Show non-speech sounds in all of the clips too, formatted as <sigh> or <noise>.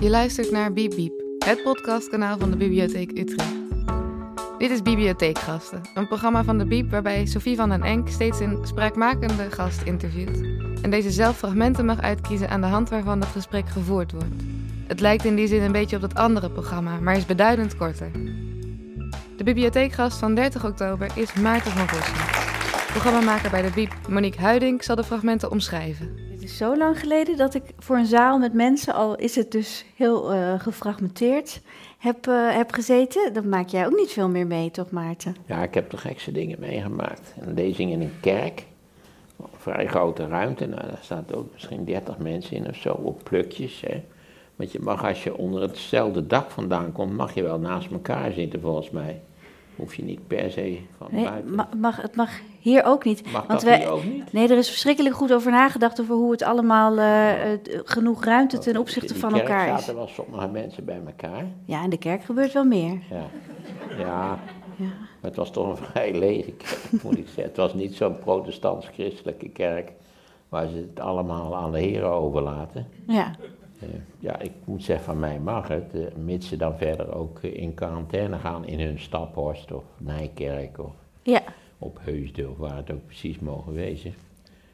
Je luistert naar Biep Biep, het podcastkanaal van de Bibliotheek Utrecht. Dit is Bibliotheekgasten, een programma van de Biep waarbij Sophie van den Enk steeds een spraakmakende gast interviewt. En deze zelf fragmenten mag uitkiezen aan de hand waarvan het gesprek gevoerd wordt. Het lijkt in die zin een beetje op dat andere programma, maar is beduidend korter. De bibliotheekgast van 30 oktober is Maarten van Vossen. Programmamaker bij de Biep, Monique Huiding, zal de fragmenten omschrijven. Is zo lang geleden dat ik voor een zaal met mensen, al is het dus heel uh, gefragmenteerd, heb, uh, heb gezeten. Dat maak jij ook niet veel meer mee, toch Maarten? Ja, ik heb de gekste dingen meegemaakt. Een lezing in een kerk, een vrij grote ruimte. Nou, daar staat ook misschien 30 mensen in of zo, op plukjes. Hè. Want je mag als je onder hetzelfde dak vandaan komt, mag je wel naast elkaar zitten volgens mij hoef je niet per se van nee, buiten. Mag, het mag hier ook niet. Mag want wij, hier ook niet? Nee, er is verschrikkelijk goed over nagedacht over hoe het allemaal uh, genoeg ruimte ten opzichte van elkaar is. Er zaten wel sommige mensen bij elkaar. Ja, in de kerk gebeurt wel meer. Ja, ja. ja. maar het was toch een <laughs> vrij lege kerk, moet ik zeggen. Het was niet zo'n protestants-christelijke kerk waar ze het allemaal aan de heren overlaten. Ja. Uh, ja, ik moet zeggen, van mij mag het, uh, mits ze dan verder ook in quarantaine gaan in hun Staphorst of Nijkerk of ja. Op Heusden of waar het ook precies mogen wezen.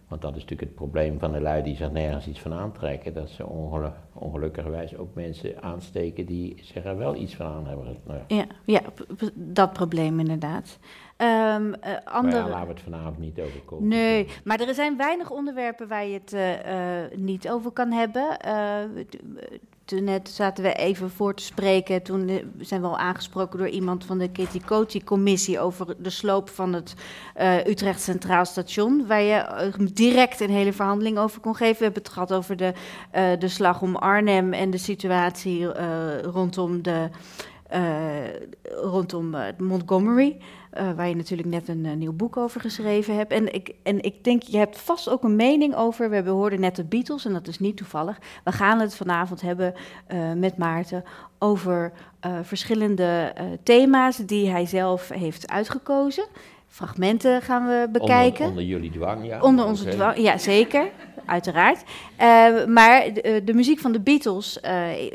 Want dat is natuurlijk het probleem van de lui die zich nergens iets van aantrekken, dat ze ongeluk, ongelukkigerwijs ook mensen aansteken die zich er wel iets van aan hebben. Nou ja. Ja, ja, dat probleem inderdaad. Um, uh, andere... Ja, laten we het vanavond niet over komen. Nee, maar er zijn weinig onderwerpen waar je het uh, uh, niet over kan hebben. Toen net zaten we even voor te spreken. Toen zijn we al aangesproken door iemand van de Ketikoti-commissie over de sloop van het Utrecht Centraal Station. Waar je direct een hele verhandeling over kon geven. We hebben het gehad over de, de slag om Arnhem en de situatie rondom de. rondom Montgomery. Uh, waar je natuurlijk net een uh, nieuw boek over geschreven hebt. En ik, en ik denk, je hebt vast ook een mening over. We hoorden net de Beatles, en dat is niet toevallig. We gaan het vanavond hebben uh, met Maarten over verschillende thema's die hij zelf heeft uitgekozen. Fragmenten gaan we bekijken. Onder, onder jullie dwang, ja. Onder onze okay. dwang, ja, zeker. Uiteraard. maar de, de, muziek van de Beatles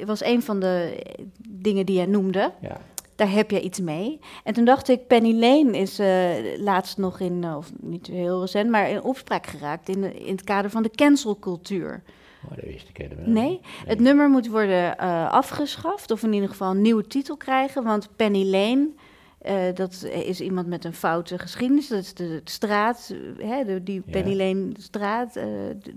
was een van de dingen die jij noemde. Ja daar heb je iets mee. En toen dacht ik, Penny Lane is uh, laatst nog in, uh, of niet heel recent, maar in opspraak geraakt in, in het kader van de cancelcultuur. Oh, dat wist ik helemaal nee, nee, het nummer moet worden afgeschaft, of in ieder geval een nieuwe titel krijgen, want Penny Lane uh, dat is iemand met een foute geschiedenis. Dat is de, de straat, hè, de, die ja. Penny Lane straat. Uh,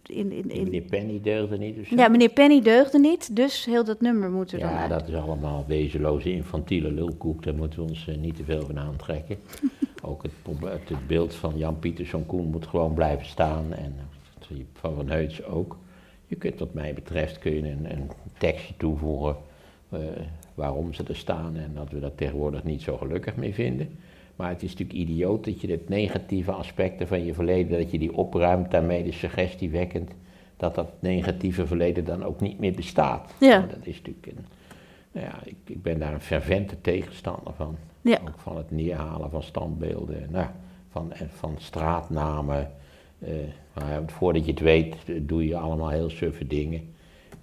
in, in, in... Meneer Penny deugde niet? Dus ja, meneer Penny deugde niet, dus heel dat nummer moet er ja, dan. Ja, dat is allemaal wezenloze infantiele lulkoek, daar moeten we ons uh, niet te veel van aantrekken. <laughs> Ook het, het, beeld van Jan Pieterszoon Koen moet gewoon blijven staan en van Van Heuts ook. Je kunt wat mij betreft kun je een, een tekstje toevoegen waarom ze er staan en dat we dat tegenwoordig niet zo gelukkig mee vinden. Maar het is natuurlijk idioot dat je de negatieve aspecten van je verleden, dat je die opruimt, daarmee de suggestie wekkend dat dat negatieve verleden dan ook niet meer bestaat. Ja. Nou, dat is natuurlijk een, nou ja, ik, ik, ben daar een fervente tegenstander van. Ja. Ook van het neerhalen van standbeelden, nou, van, van straatnamen. Uh, maar voordat je het weet, doe je allemaal heel suffe dingen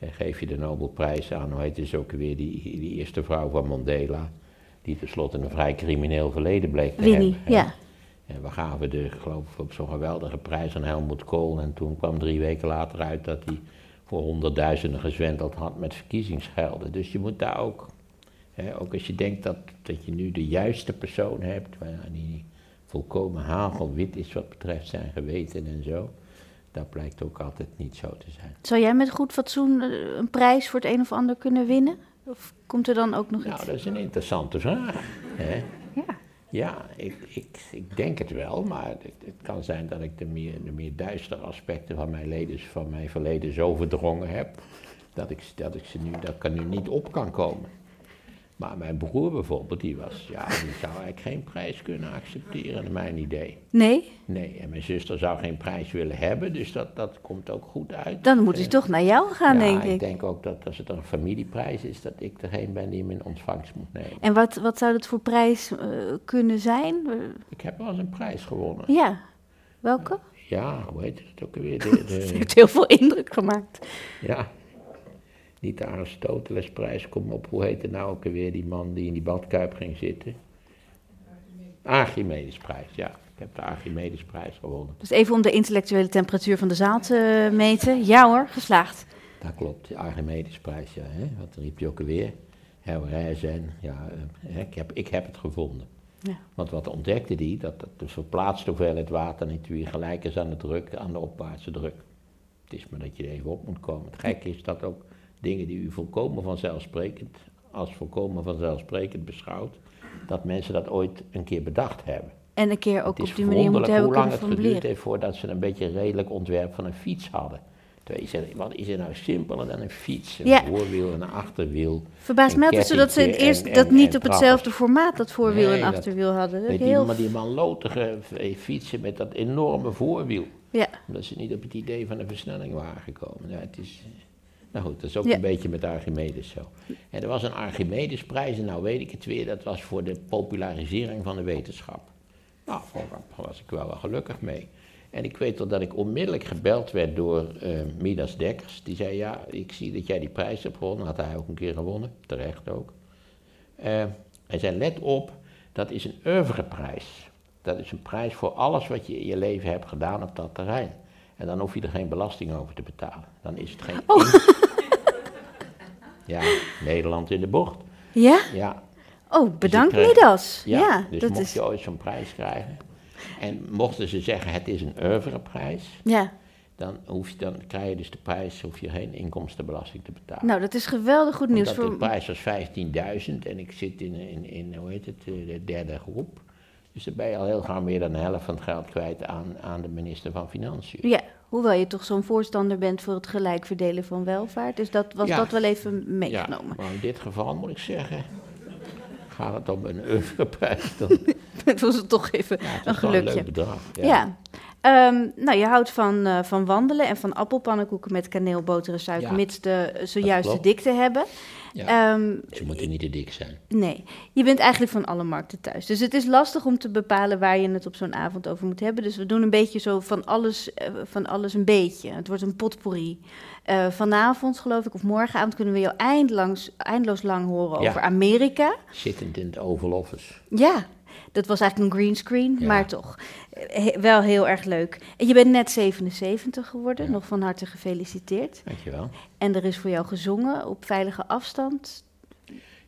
geef je de Nobelprijs aan, hoe heet het ook weer, die, die eerste vrouw van Mandela, die tenslotte een vrij crimineel verleden bleek te Winnie, hebben. ja. En we gaven de, geloof ik, op zo'n geweldige prijs aan Helmut Kool. En toen kwam drie weken later uit dat hij voor honderdduizenden gezwendeld had met verkiezingsgelden. Dus je moet daar ook, hè, ook als je denkt dat, dat je nu de juiste persoon hebt, die volkomen hagelwit is wat betreft zijn geweten en zo dat blijkt ook altijd niet zo te zijn. Zou jij met goed fatsoen eh, een prijs voor het een of ander kunnen winnen? Of komt er dan ook nog nou, iets? Nou, dat is een interessante vraag. Hè? Ja. Ja, ik, ik, ik denk het wel, maar het, het, kan zijn dat ik de meer, de meer duistere aspecten van mijn, leden, van mijn verleden zo verdrongen heb, dat ik, dat ik ze nu, dat ik er nu niet op kan komen. Maar mijn broer bijvoorbeeld, die was, ja, die zou eigenlijk geen prijs kunnen accepteren, naar mijn idee. Nee? Nee, en mijn zuster zou geen prijs willen hebben, dus dat, dat komt ook goed uit. Dan moet hij toch naar jou gaan, ja, denk ik. ik denk ook dat als het een familieprijs is, dat ik degene ben die hem in ontvangst moet nemen. En wat, wat zou dat voor prijs uh, kunnen zijn? Ik heb wel eens een prijs gewonnen. Ja, welke? Ja, hoe heet het ook alweer? <laughs> De, de... Het heeft heel veel indruk gemaakt. Ja, niet de Aristotelesprijs, kom op, hoe heette nou ook alweer die man die in die badkuip ging zitten? Archimedesprijs, ja. Ik heb de Archimedesprijs gewonnen. Dus even om de intellectuele temperatuur van de zaal te meten. Ja hoor, geslaagd. Dat klopt, de Archimedesprijs, ja. Hè? Wat riep je ook alweer? Herzen, ja, eh, ik, heb, ik heb het gevonden. Ja. Want wat ontdekte die? Dat de verplaatste hoeveelheid water natuurlijk gelijk is aan de druk, aan de opwaartse druk. Het is maar dat je er even op moet komen. Het gekke is dat ook dingen die u volkomen vanzelfsprekend, als volkomen vanzelfsprekend beschouwt, dat mensen dat ooit een keer bedacht hebben. En een keer ook op die manier moeten hebben hoe lang kunnen het geduurd formuleren. heeft voordat ze een beetje een redelijk ontwerp van een fiets hadden. Terwijl wat is er nou simpeler dan een fiets? Een Ja. voorwiel, een achterwiel. Verbaast een me altijd zo dat ze het eerst en- dat en- niet en op hetzelfde formaat dat voorwiel Nee, en dat- achterwiel hadden. Dat is die, heel... maar die manlotige eh, fietsen met dat enorme voorwiel. Ja, Omdat ze niet op het idee van een versnelling waren gekomen. Ja, het is, nou goed, dat is ook Ja. een beetje met Archimedes zo. En er was een Archimedesprijs, en nou weet ik het weer, dat was voor de popularisering van de wetenschap. Nou, daar was ik wel, wel gelukkig mee. En ik weet wel dat ik onmiddellijk gebeld werd door eh, Midas Dekkers. Die zei, ja, ik zie dat jij die prijs hebt gewonnen. Had hij ook een keer gewonnen, terecht ook. Eh, hij zei, let op, dat is een oeuvreprijs. Dat is een prijs voor alles wat je in je leven hebt gedaan op dat terrein. En dan hoef je er geen belasting over te betalen. Dan is het geen... Oh. Ja, Nederland in de bocht. ja? Ja, Oh, bedankt kreeg- Midas. ja, Ja, dus dat mocht is... je ooit zo'n prijs krijgen. En mochten ze zeggen het is een oeuvreprijs, Ja, dan, hoef je, dan krijg je dus de prijs, hoef je geen inkomstenbelasting te betalen. nou dat is geweldig goed nieuws. Omdat de Voor... prijs was 15.000 en ik zit in, in, in, hoe heet het, eh, de derde groep. Dus dan ben je al heel gauw meer dan de helft van het geld kwijt aan, aan de minister van Financiën. Ja, hoewel je toch zo'n voorstander bent voor het gelijk verdelen van welvaart. Dus dat was Ja. dat wel even meegenomen. Ja, maar in dit geval moet ik zeggen, gaat het om een oeuvreprijs, <laughs> dan Het was het toch even ja, het een wel een gelukje. leuk bedrag. Ja. Ehm, nou, je houdt van, eh, van wandelen en van appelpannenkoeken met kaneel, boter en suiker, Ja, mits de zojuiste klopt. dikte hebben. Ja, Ehm, ze moeten niet te dik zijn. nee, je bent eigenlijk van alle markten thuis. Dus het is lastig om te bepalen waar je het op zo'n avond over moet hebben. Dus we doen een beetje zo van alles, eh, van alles een beetje. Het wordt een potpourri. Eh, vanavond, geloof ik, of morgenavond kunnen we jou eindeloos, eindeloos lang horen Ja. over Amerika. Zittend in het Oval Office. Ja, dat was eigenlijk een greenscreen, Ja. maar toch. Eh, he- wel heel erg leuk. En je bent net 77 geworden, Ja. nog van harte gefeliciteerd. Dankjewel. En er is voor jou gezongen op veilige afstand.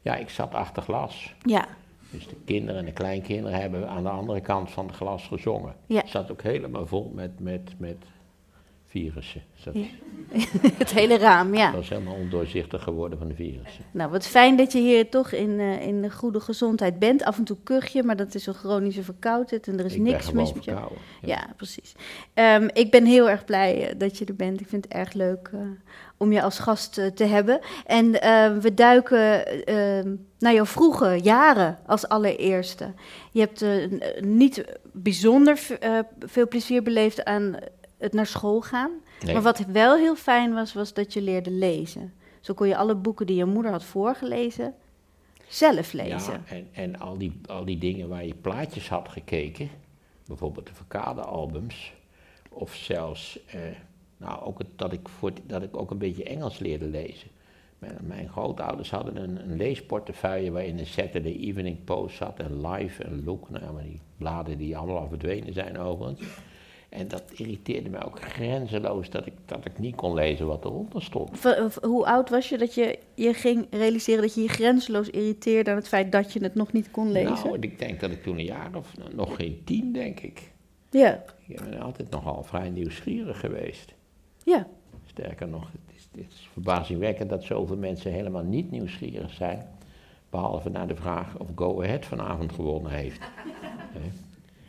Ja, ik zat achter glas. Ja, Dus de kinderen en de kleinkinderen hebben aan de andere kant van het glas gezongen. Ja. Het zat ook helemaal vol met, met, met virussen. Dat Ja. <laughs> het hele raam, ja. was helemaal ondoorzichtig geworden van de virussen. Nou, wat fijn dat je hier toch in, eh, in de goede gezondheid bent. Af en toe kuch je, maar dat is een chronische verkoudheid en er is ik niks mis met je. verkouden. Ja, precies. Ehm, ik ben heel erg blij eh, dat je er bent. Ik vind het erg leuk eh, om je als gast te hebben. En eh, we duiken eh, naar jouw vroege jaren als allereerste. Je hebt niet bijzonder veel plezier beleefd aan het naar school gaan. Nee. Maar wat wel heel fijn was, was dat je leerde lezen. Zo kon je alle boeken die je moeder had voorgelezen zelf lezen. Ja, en, en al, die, al die dingen waar je plaatjes had gekeken, bijvoorbeeld de Verkade-albums, of zelfs eh, nou, ook het, dat, ik voor, dat ik ook een beetje Engels leerde lezen. Mijn, mijn grootouders hadden een, een leesportefeuille waarin de Saturday Evening Post zat en Life en Look, nou, ja, maar die bladen die allemaal al verdwenen zijn overigens. En dat irriteerde mij ook grenzeloos dat ik, dat ik niet kon lezen wat eronder stond. Hoe oud was je dat je je ging realiseren dat je je grenzeloos irriteerde aan het feit dat je het nog niet kon lezen? Nou, ik denk dat ik toen een jaar of nog geen tien, denk ik. ja, Ik ben altijd nogal vrij nieuwsgierig geweest. ja. Sterker nog, het is, het is verbazingwekkend dat zoveel mensen helemaal niet nieuwsgierig zijn. Behalve naar de vraag of Go Ahead vanavond gewonnen heeft. <laughs>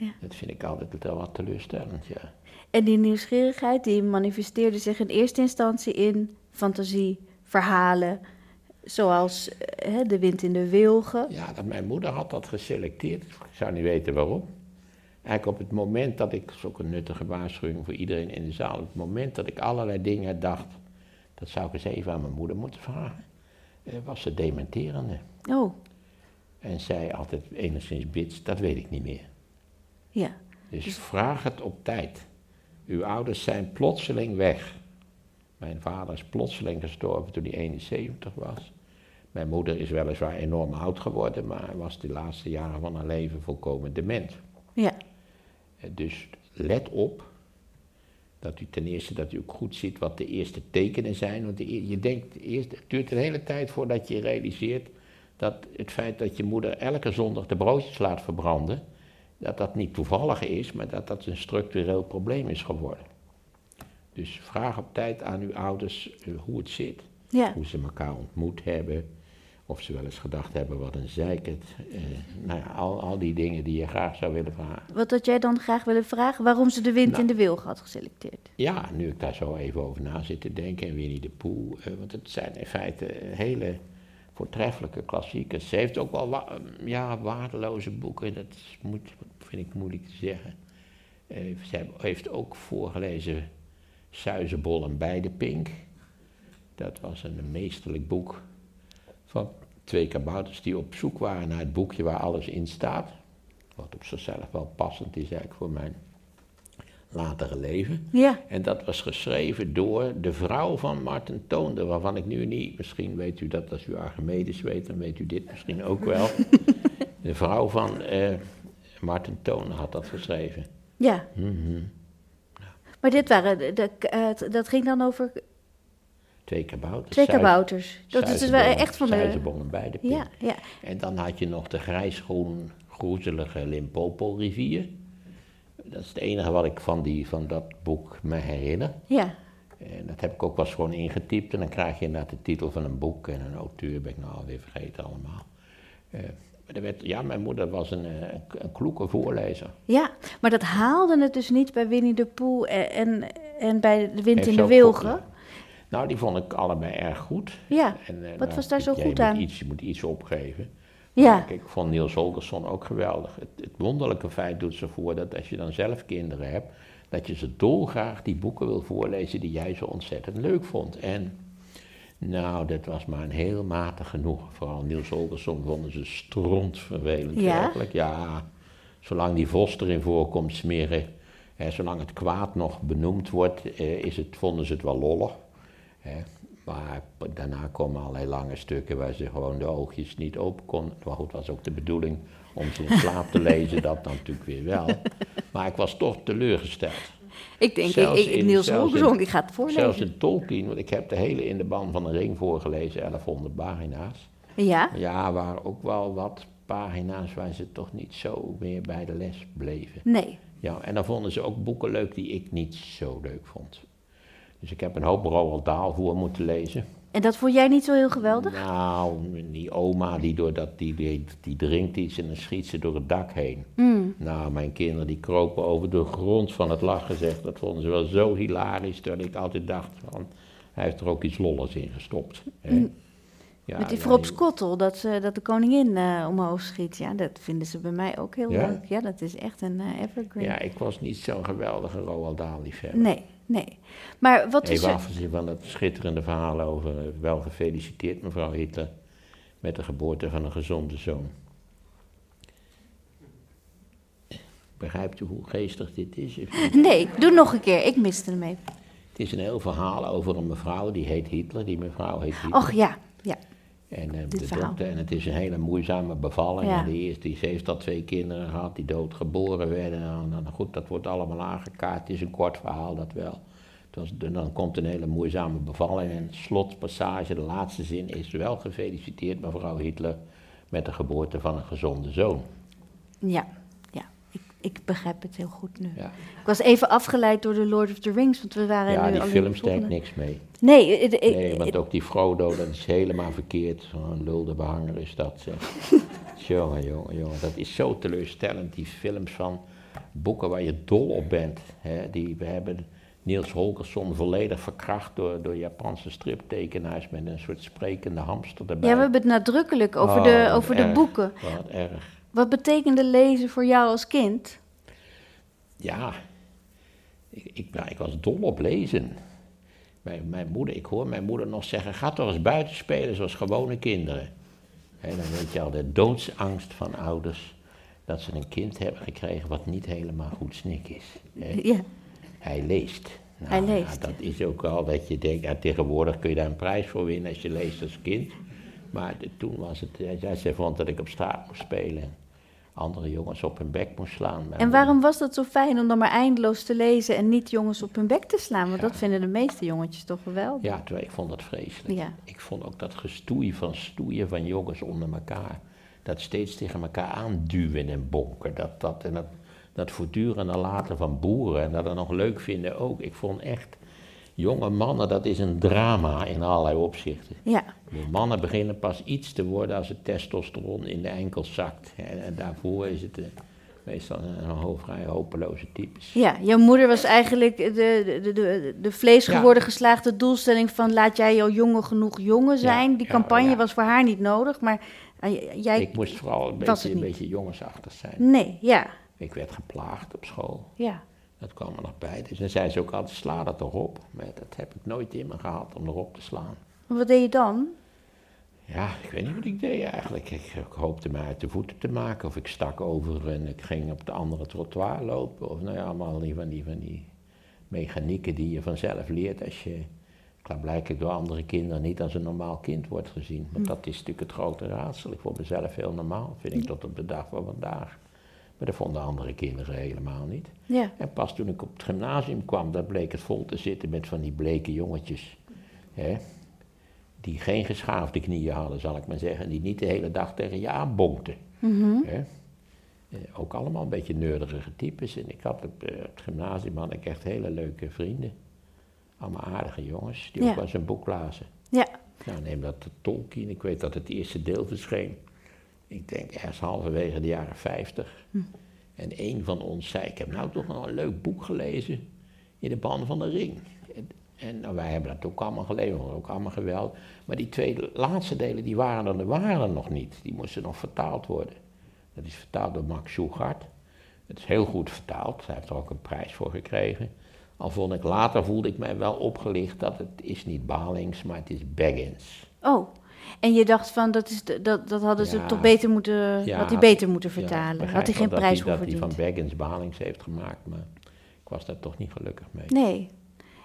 Ja. Dat vind ik altijd wel wat teleurstellend, ja. En die nieuwsgierigheid die manifesteerde zich in eerste instantie in fantasie, verhalen, zoals eh, hè, De Wind in de Wilgen. Ja, dat, mijn moeder had dat geselecteerd. Ik zou niet weten waarom. Eigenlijk op het moment dat ik, dat is ook een nuttige waarschuwing voor iedereen in de zaal, op het moment dat ik allerlei dingen dacht, dat zou ik eens even aan mijn moeder moeten vragen, eh, was ze dementerende. Oh, En zei altijd enigszins bits, dat weet ik niet meer. Ja. Dus vraag het op tijd. Uw ouders zijn plotseling weg. Mijn vader is plotseling gestorven toen hij 71 was. Mijn moeder is weliswaar enorm oud geworden, maar was de laatste jaren van haar leven volkomen dement. Ja. Eh, Dus let op dat u ten eerste dat u ook goed ziet wat de eerste tekenen zijn. Want de je denkt, eerst, het duurt een hele tijd voordat je realiseert dat het feit dat je moeder elke zondag de broodjes laat verbranden, dat dat niet toevallig is, maar dat dat een structureel probleem is geworden. Dus vraag op tijd aan uw ouders eh, hoe het zit, Ja. hoe ze elkaar ontmoet hebben, of ze wel eens gedacht hebben wat een zeikert. eh nou ja, al, al die dingen die je graag zou willen vragen. Wat had jij dan graag willen vragen? Waarom ze de wind Nou. in de wilg had geselecteerd? Ja, nu ik daar zo even over na zit te denken, en Winnie de Pooh, eh, want het zijn in feite hele voortreffelijke klassiekers. Ze heeft ook wel wa- ja, waardeloze boeken, dat moet, vind ik moeilijk te zeggen. Ze heb- heeft ook voorgelezen Suizenbol en Beidepink. Dat was een meesterlijk boek van twee kabouters die op zoek waren naar het boekje waar alles in staat. Wat op zichzelf wel passend is eigenlijk voor mijn latere leven. Ja. En dat was geschreven door de vrouw van Martin Toonder, waarvan ik nu niet, misschien weet u dat als u Archimedes weet, dan weet u dit misschien ook wel. <laughs> de vrouw van eh Martin Toonder had dat geschreven. Ja. Mhm. Maar dit waren, de, de- eh, dat ging dan over Twee kabouters. twee kabouters. Dat is dus wel echt van de... Suizenbollen bij de pink. Ja, ja. En dan had je nog de grijsgroen, groezelige Limpopo-rivier. Dat is het enige wat ik van, die, van dat boek me herinner. Ja. En dat heb ik ook wel eens gewoon ingetypt. En dan krijg je inderdaad de titel van een boek en een auteur, ben ik nou alweer vergeten allemaal. Er werd, ja, mijn moeder was een, eh, een kloeke voorlezer. Ja, maar dat haalde het dus niet bij Winnie de Pooh en, en, en bij de wind Heeft in de wilgen. goed- Nou, die vond ik allebei erg goed. Ja, En, eh, wat nou, was daar zo goed moet aan? Iets, je moet iets opgeven. Ja. Maar kijk, ik vond Niels Holgersson ook geweldig. Het, het wonderlijke feit doet ze voor dat als je dan zelf kinderen hebt, dat je ze dolgraag die boeken wil voorlezen die jij zo ontzettend leuk vond. En nou, dat was maar een heel matig genoeg. Vooral Niels Holgersson vonden ze strontvervelend Ja? werkelijk. Ja, zolang die vos erin voorkomt smeren, hè, zolang het kwaad nog benoemd wordt, eh, is het, vonden ze het wel lollig. Hè. Maar daarna komen allerlei lange stukken waar ze gewoon de oogjes niet open konden. Maar goed, was ook de bedoeling om ze in slaap te lezen, <laughs> dat dan natuurlijk weer wel. Maar ik was toch teleurgesteld. Ik denk, Zelfs ik, ik, in- Niels zelfs Holgersson, ik ga het Zelfs voorlezen. in Tolkien, want ik heb de hele In de Ban van de Ring voorgelezen, 1100 pagina's. Ja? Ja, waren ook wel wat pagina's waar ze toch niet zo meer bij de les bleven. Nee. Ja, en dan vonden ze ook boeken leuk die ik niet zo leuk vond. Dus ik heb een hoop Roald Dahl voor moeten lezen. En dat vond jij niet zo heel geweldig? Nou, die oma die, door dat, die, die, die drinkt iets en dan schiet ze door het dak heen. Mm. Nou, mijn kinderen die kropen over de grond van het lachen, zegt. Dat vonden ze wel zo hilarisch, dat ik altijd dacht van, hij heeft er ook iets lollers in gestopt. Hè? Ja, Met die Frop Skottel, dat, ze, dat de koningin eh, omhoog schiet. Ja, dat vinden ze bij mij ook heel Ja? leuk. Ja, dat is echt een eh, evergreen. Ja, ik was niet zo'n geweldige Roald Dahl liefhebber. Nee, nee. Maar wat is Even er... afgezien van dat schitterende verhaal over, eh, wel gefeliciteerd mevrouw Hitler, met de geboorte van een gezonde zoon. Begrijpt u hoe geestig dit is? Nee, doe nog een keer. Ik miste hem even. Het is een heel verhaal over een mevrouw, die heet Hitler, die mevrouw heet Hitler. Och ja, ja. En, eh, de verhaal. dokter, en het is een hele moeizame bevalling. Ja. En de eerste, die, heeft al twee kinderen gehad die dood geboren werden. Nou, nou, goed, dat wordt allemaal aangekaart. Het is een kort verhaal, dat wel. Dan komt een hele moeizame bevalling. En slotpassage, de laatste zin, is wel gefeliciteerd mevrouw Hitler met de geboorte van een gezonde zoon. Ja. Ik, begrijp het heel goed nu. Ja, Ik was even afgeleid door de Lord of the Rings, want we waren ja nu die film volgende- niks mee. Nee, Nee, want ook die Frodo, dat is helemaal verkeerd. Zo'n lulde behanger is dat, zeg. <laughs> jongen, jongen, jongen. Dat is zo teleurstellend, die films van boeken waar je dol op bent. Hè? Die, we hebben Niels Holgersson volledig verkracht door, door Japanse striptekenaars met een soort sprekende hamster erbij. ja, we hebben het nadrukkelijk over Oh, de, over de boeken. Wat erg. Wat betekende lezen voor jou als kind? Ja, ik, ik, nou, ik was dol op lezen. Mijn, mijn moeder, ik hoor mijn moeder nog zeggen, ga toch eens buiten spelen zoals gewone kinderen. En dan weet je al de doodsangst van ouders dat ze een kind hebben gekregen wat niet helemaal goed snik is. hè. Ja, Hij leest. Hij Nou, leest. Ja, dat is ook wel dat je denkt, tegenwoordig kun je daar een prijs voor winnen als je leest als kind. Maar de- toen was het, ja, zij vond dat ik op straat moest spelen. Andere jongens op hun bek moest slaan. En waarom was dat zo fijn om dan maar eindeloos te lezen en niet jongens op hun bek te slaan? Want dat vinden de meeste jongetjes toch geweldig. Ja, terwijl ik vond dat vreselijk. Ja. Ik vond ook dat gestoei van stoeien van jongens onder elkaar. Dat steeds tegen elkaar aanduwen en bonken. Dat, dat, en dat, dat voortdurende laten van boeren. En dat dan nog leuk vinden ook. Ik vond echt, jonge mannen, dat is een drama in allerlei opzichten. Ja, De mannen beginnen pas iets te worden als het testosteron in de enkel zakt. En, en daarvoor is het eh, meestal een, een vrij hopeloze types. ja. jouw moeder was eigenlijk de, de, de, de, geslaagde doelstelling van laat jij al jongen genoeg jongen zijn. Die campagne ja. was voor haar niet nodig, maar eh, jij... Ik moest vooral een beetje, een beetje jongensachtig zijn. Nee, ja, Ik werd geplaagd op school. ja. Dat kwam er nog bij. Dus dan zei ze ook altijd, sla dat erop. Maar dat heb ik nooit in me gehad om erop te slaan. Wat deed je dan? Ja, ik weet niet wat ik deed eigenlijk. Ik, ik hoopte mij uit de voeten te maken. Of ik stak over en ik ging op de andere trottoir lopen. Of nou ja, allemaal die van die, van die mechanieken die je vanzelf leert als je... Klaarblijkelijk door andere kinderen niet als een normaal kind wordt gezien. Want dat is natuurlijk het grote raadsel. Ik vond mezelf heel normaal, vind ik tot op de dag van vandaag. Maar dat vonden andere kinderen helemaal niet. Ja, En pas toen ik op het gymnasium kwam, daar bleek het vol te zitten met van die bleke jongetjes. Hè, die geen geschaafde knieën hadden, zal ik maar zeggen. Die niet de hele dag tegen je aanbonkten. Hè. Eh, Ook allemaal een beetje neurderige types. En ik had op, eh, op het gymnasium had ik echt hele leuke vrienden. Allemaal aardige jongens, die Ja. ook wel eens een boek lazen. ja, Nou, neem dat de Tolkien. Ik weet dat het eerste deel verscheen. Ik denk ergens halverwege de jaren 50. En een van ons zei, ik heb nou toch nog een leuk boek gelezen. In de band van de ring. En, en nou, wij hebben dat ook allemaal gelezen, we ook allemaal geweld. Maar die twee laatste delen, die waren er, waren er nog niet. Die moesten nog vertaald worden. Dat is vertaald door Max Schuchart. Het is heel goed vertaald. Hij heeft er ook een prijs voor gekregen. Al vond ik later, voelde ik mij wel opgelicht dat het is niet Balings, maar het is Baggins. Oh, en je dacht van, dat, is dat, dat hadden ze Ja. toch beter moeten, Ja, had hij beter moeten vertalen. had hij geen prijs voor hij, dat verdiend. hij van Baggins Balings heeft gemaakt, maar ik was daar toch niet gelukkig mee. Nee,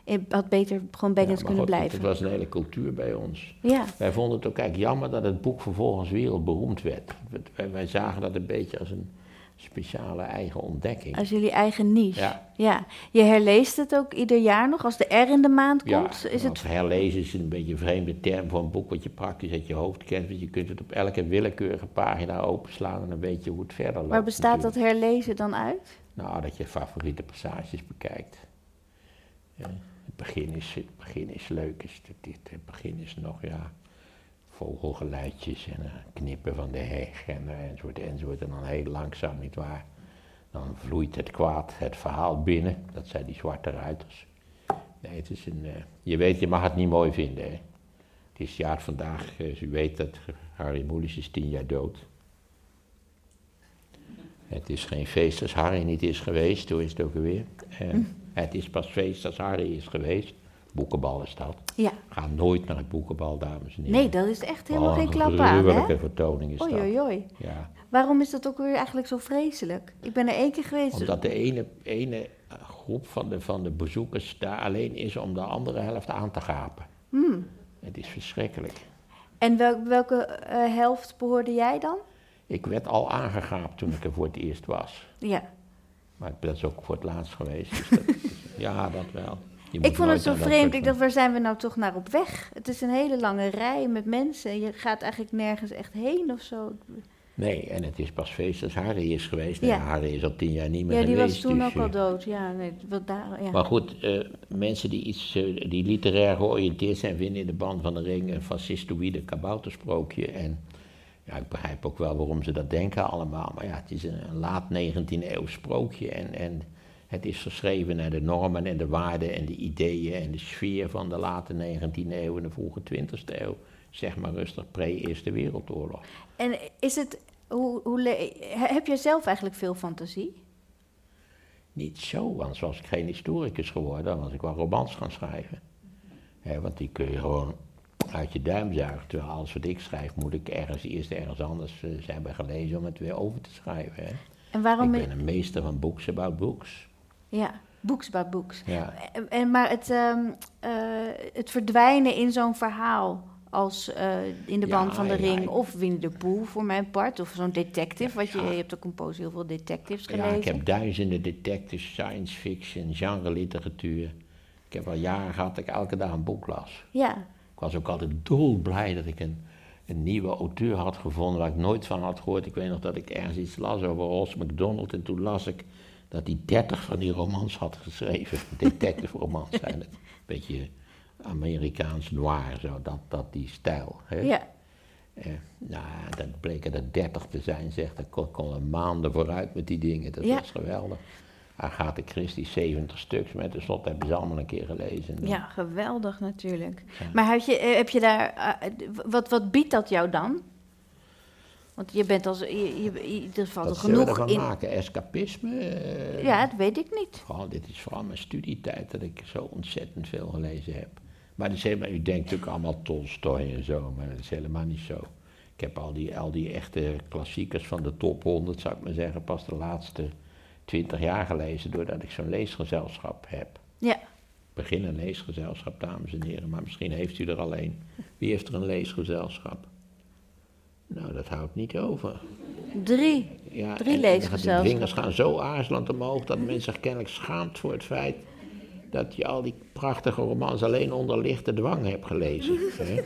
je had beter gewoon Baggins kunnen blijven. Het was een hele cultuur bij ons. Ja, Wij vonden het ook eigenlijk jammer dat het boek vervolgens wereldberoemd werd. Wij, wij zagen dat een beetje als een speciale eigen ontdekking. als jullie eigen niche. Ja. ja. Je herleest het ook ieder jaar nog, als de R in de maand Ja, komt. is want het... herlezen is een beetje een vreemde term voor een boek wat je praktisch uit je hoofd kent. Want je kunt het op elke willekeurige pagina openslaan en dan weet je hoe het verder loopt. Waar bestaat dat herlezen dan uit? Nou, dat je favoriete passages bekijkt. Ja, het, begin is, het begin is leuk. is Het, het, het begin is nog, ja, vogelgeluidjes en eh, knippen van de heg en, eh, enzovoort, enzovoort. En dan heel langzaam, nietwaar. Dan vloeit het kwaad het verhaal binnen. Dat zijn die zwarte ruiters. Nee, het is een, eh, je weet, je mag het niet mooi vinden, hè. Het is jaar vandaag, als u weet dat Harry Mulisch is tien jaar dood. Het is geen feest als Harry niet is geweest, hoe is het ook alweer? Eh, Het is pas feest als Harry is geweest. Boekenbal is dat. Ja. Ga nooit naar het boekenbal, dames en heren. Nee, dat is echt helemaal Oh, geen een klap aan, hè? vertoning is Oei, dat. oei, oei. Ja, Waarom is dat ook weer eigenlijk zo vreselijk? Ik ben er één keer geweest. omdat de ene, ene groep van de, van de bezoekers daar alleen is om de andere helft aan te gapen. Hmm. Het is verschrikkelijk. En wel- welke eh, helft behoorde jij dan? Ik werd al aangegaapt toen ik er voor het eerst was. Ja. Maar dat is ook voor het laatst geweest. Dus dat, <laughs> ja, dat wel. Ik vond het zo vreemd. Ik dacht, waar zijn we nou toch naar op weg? Het is een hele lange rij met mensen. Je gaat eigenlijk nergens echt heen of zo. Nee, en het is pas feest als Harry is geweest. Ja. ja. Harry is al tien jaar niet meer Ja, die geweest. was toen dus, ook al eh, dood. Ja, nee, wat daar, ja. Maar goed, eh, mensen die, iets, eh, die literair georiënteerd zijn, vinden in de band van de ring een fascistoïde kaboutersprookje. En ja, ik begrijp ook wel waarom ze dat denken allemaal. Maar ja, het is een, een laat 19e eeuw sprookje. En, en het is geschreven naar de normen en de waarden en de ideeën en de sfeer van de late 19e eeuw en de vroege 20e eeuw. Zeg maar rustig pre-Eerste Wereldoorlog. En is het, hoe, hoe heb jij zelf eigenlijk veel fantasie? Niet zo, want was ik geen historicus geworden, dan was ik wel romans gaan schrijven. Want die kun je gewoon uit je duim zuigen. Terwijl alles wat ik schrijf, moet ik ergens eerst ergens anders eh, zijn bij gelezen om het weer over te schrijven. Hè. En waarom... Ik ben een meester van books about books. Ja. Books by books. Ja. En, en- maar het, ehm, eh, het verdwijnen in zo'n verhaal als eh, in de Ja, band van de ja, ring of Winnie de Pooh voor mijn part of zo'n detective, wat je, Ja. je hebt ook een poos heel veel detectives Ja, gelezen. ik heb duizenden detectives, science fiction, genre-literatuur. Ik heb al jaren gehad dat ik elke dag een boek las. Ja, Ik was ook altijd dolblij dat ik een, een nieuwe auteur had gevonden waar ik nooit van had gehoord. Ik weet nog dat ik ergens iets las over Ross McDonald en toen las ik dat hij dertig van die romans had geschreven. <laughs> Detective romans zijn het. Beetje Amerikaans noir, zo, dat, dat die stijl. Hè? ja. Eh, nou, dat bleken er dertig te zijn, zegt. Ik kon, kon er maanden vooruit met die dingen. Dat Ja. was geweldig. Agatha Christie, 70 stuks, maar tenslotte hebben ze allemaal een keer gelezen. En dan- ja, geweldig natuurlijk. Ja. Maar heb je, eh, heb je daar, eh, wat, wat biedt dat jou dan? Want je bent als, je, je, Wat zullen we genoeg ervan in... maken? Escapisme? eh, Ja, dat weet ik niet. Vooral, dit is vooral mijn studietijd dat ik zo ontzettend veel gelezen heb. Maar dat is helemaal, u denkt natuurlijk allemaal Tolstoy en zo, maar dat is helemaal niet zo. Ik heb al die, al die echte klassiekers van de top 100, zou ik maar zeggen, pas de laatste 20 jaar gelezen, doordat ik zo'n leesgezelschap heb. Ja, Begin een leesgezelschap, dames en heren, maar misschien heeft u er alleen. Wie heeft er een leesgezelschap? Nou, dat houdt niet over. drie. Ja, Drie en- leesgezelschappen. En de vingers gaan zo aarzelend omhoog dat men zich kennelijk schaamt voor het feit dat je al die prachtige romans alleen onder lichte dwang hebt gelezen. <laughs> hè?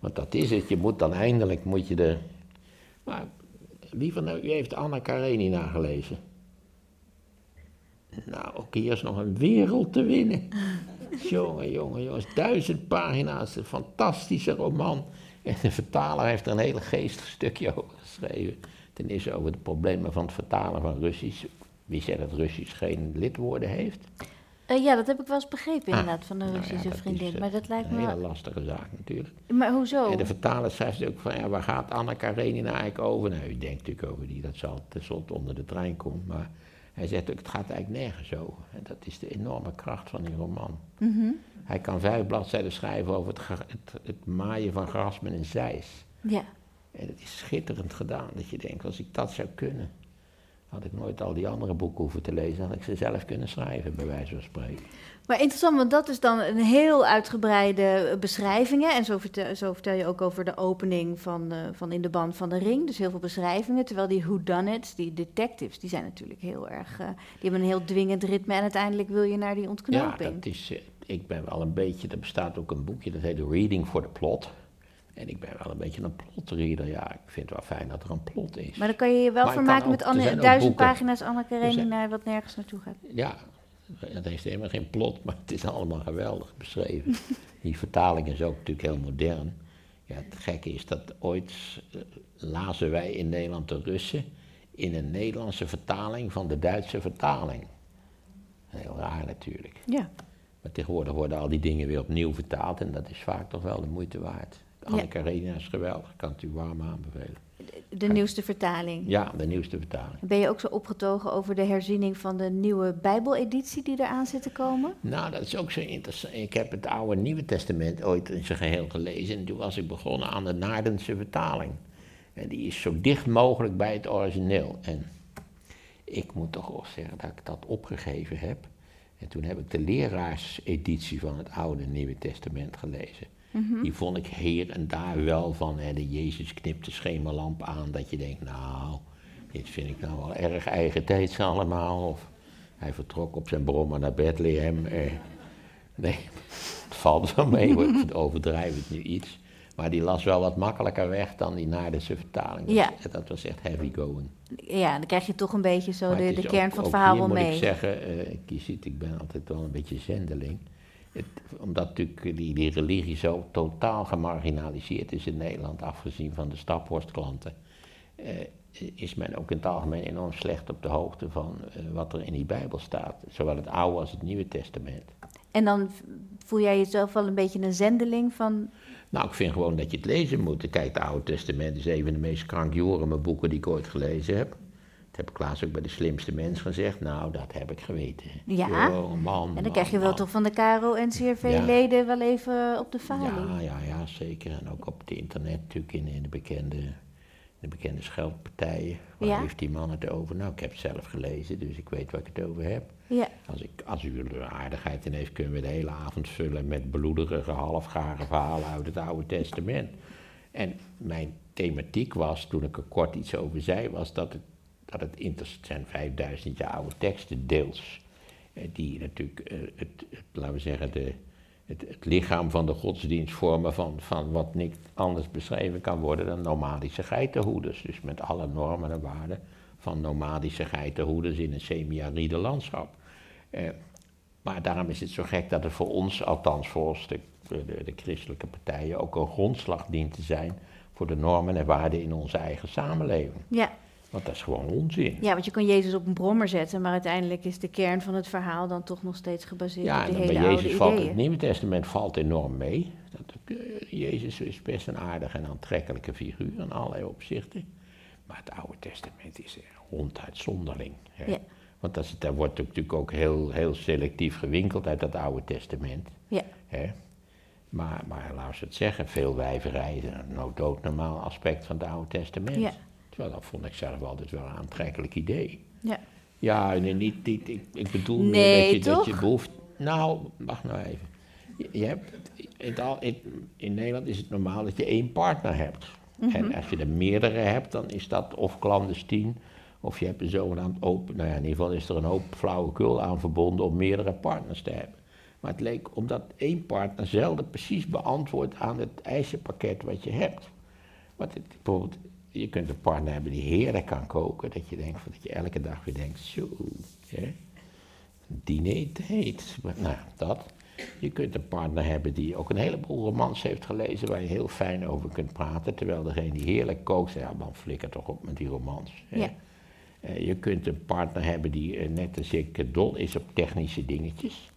Want dat is het, je moet dan eindelijk, moet je de... Maar wie van u heeft Anna Karenina gelezen? Nou, ook hier is nog een wereld te winnen. <laughs> Jongen, jongen, jongens, duizend pagina's, een fantastische roman. En de vertaler heeft er een hele geestig stukje over geschreven. Ten eerste over de problemen van het vertalen van Russisch. Wie zegt dat Russisch geen lidwoorden heeft? Eh, ja, dat heb ik wel eens begrepen Ah, inderdaad van een nou ja, Russische is, vriendin. eh, maar dat lijkt Een me... hele lastige zaak natuurlijk. Maar hoezo? En de vertaler schrijft ook van, ja, waar gaat Anna Karenina eigenlijk over? Nou, u denkt natuurlijk over die, dat zal tenslotte onder de trein komt. Maar hij zegt ook, het gaat eigenlijk nergens over. En dat is de enorme kracht van die roman. Mhm. Hij kan vijf bladzijden schrijven over het, het, het maaien van gras met een zeis. Ja. En het is schitterend gedaan, dat je denkt, als ik dat zou kunnen, had ik nooit al die andere boeken hoeven te lezen, had ik ze zelf kunnen schrijven, bij wijze van spreken. Maar interessant, want dat is dan een heel uitgebreide beschrijvingen. En zo vertel, zo vertel je ook over de opening van, eh, van In de Band van de Ring. Dus heel veel beschrijvingen. Terwijl die whodunits, die detectives, die zijn natuurlijk heel erg... eh, die hebben een heel dwingend ritme en uiteindelijk wil je naar die Ja, ontknoping. dat is, eh, ik ben wel een beetje, er bestaat ook een boekje, dat heet Reading for the Plot. En ik ben wel een beetje een plotreader, ja, ik vind het wel fijn dat er een plot is. Maar dan kan je je wel Maar vermaken met Anne, duizend pagina's Anne Karenina, wat nergens naartoe gaat. Ja, het heeft helemaal geen plot, maar het is allemaal geweldig beschreven. <laughs> Die vertaling is ook natuurlijk heel modern. Ja, het gekke is dat ooit eh, lazen wij in Nederland de Russen in een Nederlandse vertaling van de Duitse vertaling. Heel raar natuurlijk. Ja. Maar tegenwoordig worden al die dingen weer opnieuw vertaald en dat is vaak toch wel de moeite waard. Anne Ja. Is geweldig, kan het u warm aanbevelen. De nieuwste vertaling. Ja, de nieuwste vertaling. Ben je ook zo opgetogen over de herziening van de nieuwe Bijbeleditie die eraan zit te komen? Nou, dat is ook zo interessant. Ik heb het Oude Nieuwe Testament ooit in zijn geheel gelezen. En toen was ik begonnen aan de Naardense vertaling. En die is zo dicht mogelijk bij het origineel. En ik moet toch wel zeggen dat ik dat opgegeven heb. En toen heb ik de leraarseditie van het Oude Nieuwe Testament gelezen. Die vond ik hier en daar wel van, hè, de Jezus knipt de schemerlamp aan, dat je denkt, nou, dit vind ik nou wel erg eigen tijds allemaal. Of hij vertrok op zijn brommer naar Bethlehem. Eh, nee, <laughs> het valt wel mee hoor, ik overdrijf het nu iets. Maar die las wel wat makkelijker weg dan die Naardense vertaling. Ja. Dat, dat was echt heavy going. Ja, dan krijg je toch een beetje zo Maar de, de kern ook- van het verhaal wel moet mee. ik zeggen, eh, je ziet, ik ben altijd wel een beetje zendeling. Het, omdat natuurlijk die, die religie zo totaal gemarginaliseerd is in Nederland, afgezien van de stapworstklanten, eh, is men ook in het algemeen enorm slecht op de hoogte van eh, wat er in die Bijbel staat. Zowel het Oude als het Nieuwe Testament. En dan voel jij jezelf wel een beetje een zendeling van... Nou, ik vind gewoon dat je het lezen moet. Kijk, het Oude Testament is een van de meest krankjoreme boeken die ik ooit gelezen heb. Dat heb ik laatst ook bij de slimste mens gezegd. Nou, dat heb ik geweten. Ja? Oh, man, En dan man, krijg je wel man. toch van de Caro en CRV-leden wel even op de falie. Ja, ja, ja, zeker. En ook op het internet natuurlijk in, in de bekende, de bekende scheldpartijen. Waar Ja. heeft die man het over? Nou, ik heb het zelf gelezen, dus ik weet waar ik het over heb. Ja. Als, ik, als u er aardigheid in heeft, kunnen we de hele avond vullen met bloederige, halfgare verhalen uit het Oude Testament. En mijn thematiek was, toen ik er kort iets over zei, was dat het, dat het, het zijn 5000 jaar oude teksten deels. eh, Die natuurlijk, eh, het, het, laten we zeggen, de, het, lichaam van de godsdienst vormen van, van wat niet anders beschreven kan worden dan nomadische geitenhoeders. Dus met alle normen en waarden van nomadische geitenhoeders in een semi-aride landschap. Eh, maar daarom is het zo gek dat het voor ons, althans voor ons, de, de, de christelijke partijen, ook een grondslag dient te zijn voor de normen en waarden in onze eigen samenleving. Ja. Want dat is gewoon onzin. ja, want je kan Jezus op een brommer zetten, maar uiteindelijk is de kern van het verhaal dan toch nog steeds gebaseerd Ja, op dan hele bij oude Jezus valt ideeën. het Nieuwe Testament valt enorm mee. Dat, eh, Jezus is best een aardige en aantrekkelijke figuur in allerlei opzichten. Maar het Oude Testament is ronduit zonderling. Hè? Ja. Want dat, is- daar wordt natuurlijk ook heel, heel selectief gewinkeld uit dat Oude Testament. Ja. Hè? Maar, maar laten we het zeggen, veel wijverij is een no- doodnormaal aspect van het Oude Testament. Ja. Terwijl dat vond ik zelf altijd wel een aantrekkelijk idee. Ja. Ja, nee, niet, niet, ik, ik bedoel Nee, meer dat je, dat je behoeft... Nou, wacht nou even. Je, je hebt, in, al, in, in Nederland is het normaal dat je één partner hebt. Mhm. En als je er meerdere hebt, dan is dat of clandestien... of je hebt een zogenaamd open... Nou ja, in ieder geval is er een hoop flauwekul aan verbonden... om meerdere partners te hebben. Maar het leek omdat één partner zelden precies beantwoordt... aan het eisenpakket wat je hebt. Want het, bijvoorbeeld, je kunt een partner hebben die heerlijk kan koken, dat je denkt van dat je elke dag weer denkt, zo, hè, diner date. Maar, Nou, dat. Je kunt een partner hebben die ook een heleboel romans heeft gelezen waar je heel fijn over kunt praten, terwijl degene die heerlijk kookt, zegt, ja man, flikker toch op met die romans. hè. Ja. Eh, je kunt een partner hebben die eh, net als ik dol is op technische dingetjes.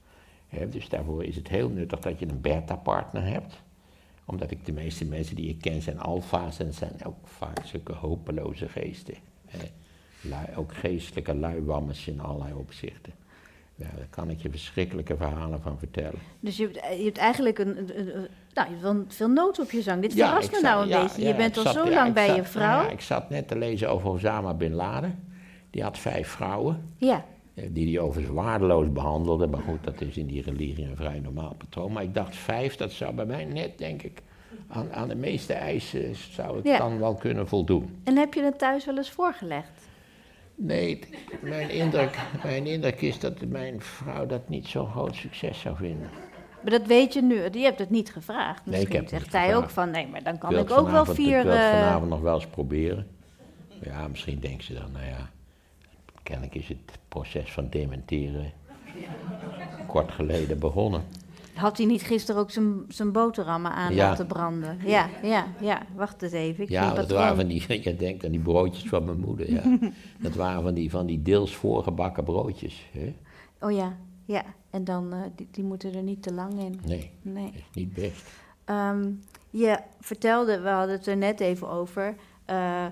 Hè, dus daarvoor is het heel nuttig dat je een beta-partner hebt omdat ik de meeste mensen die ik ken zijn alfa's en zijn ook vaak zulke hopeloze geesten. Lui, ook geestelijke luiwammers in allerlei opzichten. Ja, daar kan ik je verschrikkelijke verhalen van vertellen. Dus je hebt, je hebt eigenlijk een, een- een- een- nou, je hebt wel veel nood op je zang. Dit Ja, verrast me zat- nou een ja, beetje. je bent al zat- zo lang bij zat- je vrouw. Ja, ik zat net te lezen over Osama Bin Laden. Die had vijf vrouwen. Ja, eh, Die die overigens waardeloos behandelde. Maar goed, dat is in die religie een vrij normaal patroon. Maar ik dacht vijf, dat zou bij mij net, denk ik, aan, aan de meeste eisen zou het Ja. dan wel kunnen voldoen. En heb je het thuis wel eens voorgelegd? Nee, mijn indruk, mijn indruk is dat mijn vrouw dat niet zo'n groot succes zou vinden. Maar dat weet je nu. Je hebt het niet gevraagd. Nee, ik Misschien heb het zegt hij gevraagd. ook van, nee, maar dan kan ik ook wel vier... Ik wil het eh, vanavond nog wel eens proberen. Ja, misschien denkt ze dan, nou ja, kennelijk is het proces van dementeren kort geleden begonnen. Had hij niet gisteren ook zijn, boterhammen aan Ja. laten branden? Ja, ja, ja. Wacht eens even. Ik ja, dat waren van die, <laughs> je denkt aan die broodjes van mijn moeder, ja. <laughs> dat waren van die, van die deels voorgebakken broodjes. Hè? Oh ja, ja. En dan, eh, die, die moeten er niet te lang in. Nee, Nee. dat is niet best. Ehm, je vertelde, we hadden het er net even over. eh,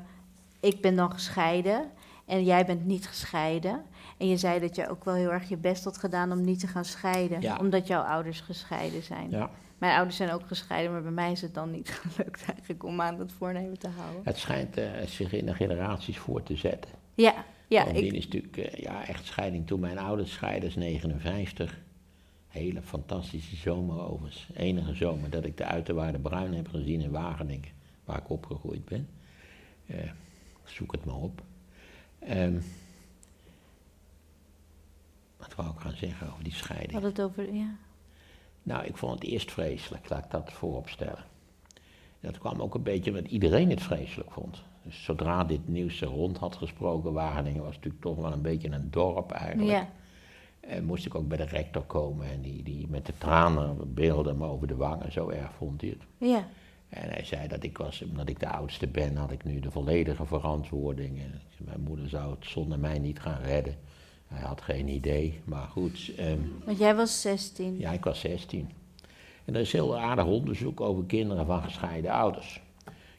ik ben dan gescheiden en jij bent niet gescheiden. En je zei dat je ook wel heel erg je best had gedaan om niet te gaan scheiden. Ja. Omdat jouw ouders gescheiden zijn. Ja. Mijn ouders zijn ook gescheiden, maar bij mij is het dan niet <laughs> gelukt eigenlijk om aan dat voornemen te houden. Het schijnt eh, zich in de generaties voor te zetten. Ja, ja. Bovendien Ik, is natuurlijk eh, ja, echt scheiding. Toen mijn ouders scheiden, is 59. Hele fantastische zomer overigens. Enige zomer dat ik de Uiterwaarde Bruin heb gezien in Wageningen, waar ik opgegroeid ben. Eh, zoek het maar op. Ehm, wat wou ik gaan zeggen over die scheiding? hadden het over, ja. Nou, ik vond het eerst vreselijk, laat ik dat voorop stellen. Dat kwam ook een beetje omdat iedereen het vreselijk vond. Dus zodra dit nieuws rond had gesproken, Wageningen was natuurlijk toch wel een beetje een dorp eigenlijk. Ja, En moest ik ook bij de rector komen en die, die met de tranen beelde me over de wangen, zo erg vond hij het. ja. En hij zei dat ik was, omdat ik de oudste ben, had ik nu de volledige verantwoording. En mijn moeder zou het zonder mij niet gaan redden. Hij had geen idee, maar goed. ehm, Want jij was 16. ja, ik was 16. En er is heel aardig onderzoek over kinderen van gescheiden ouders.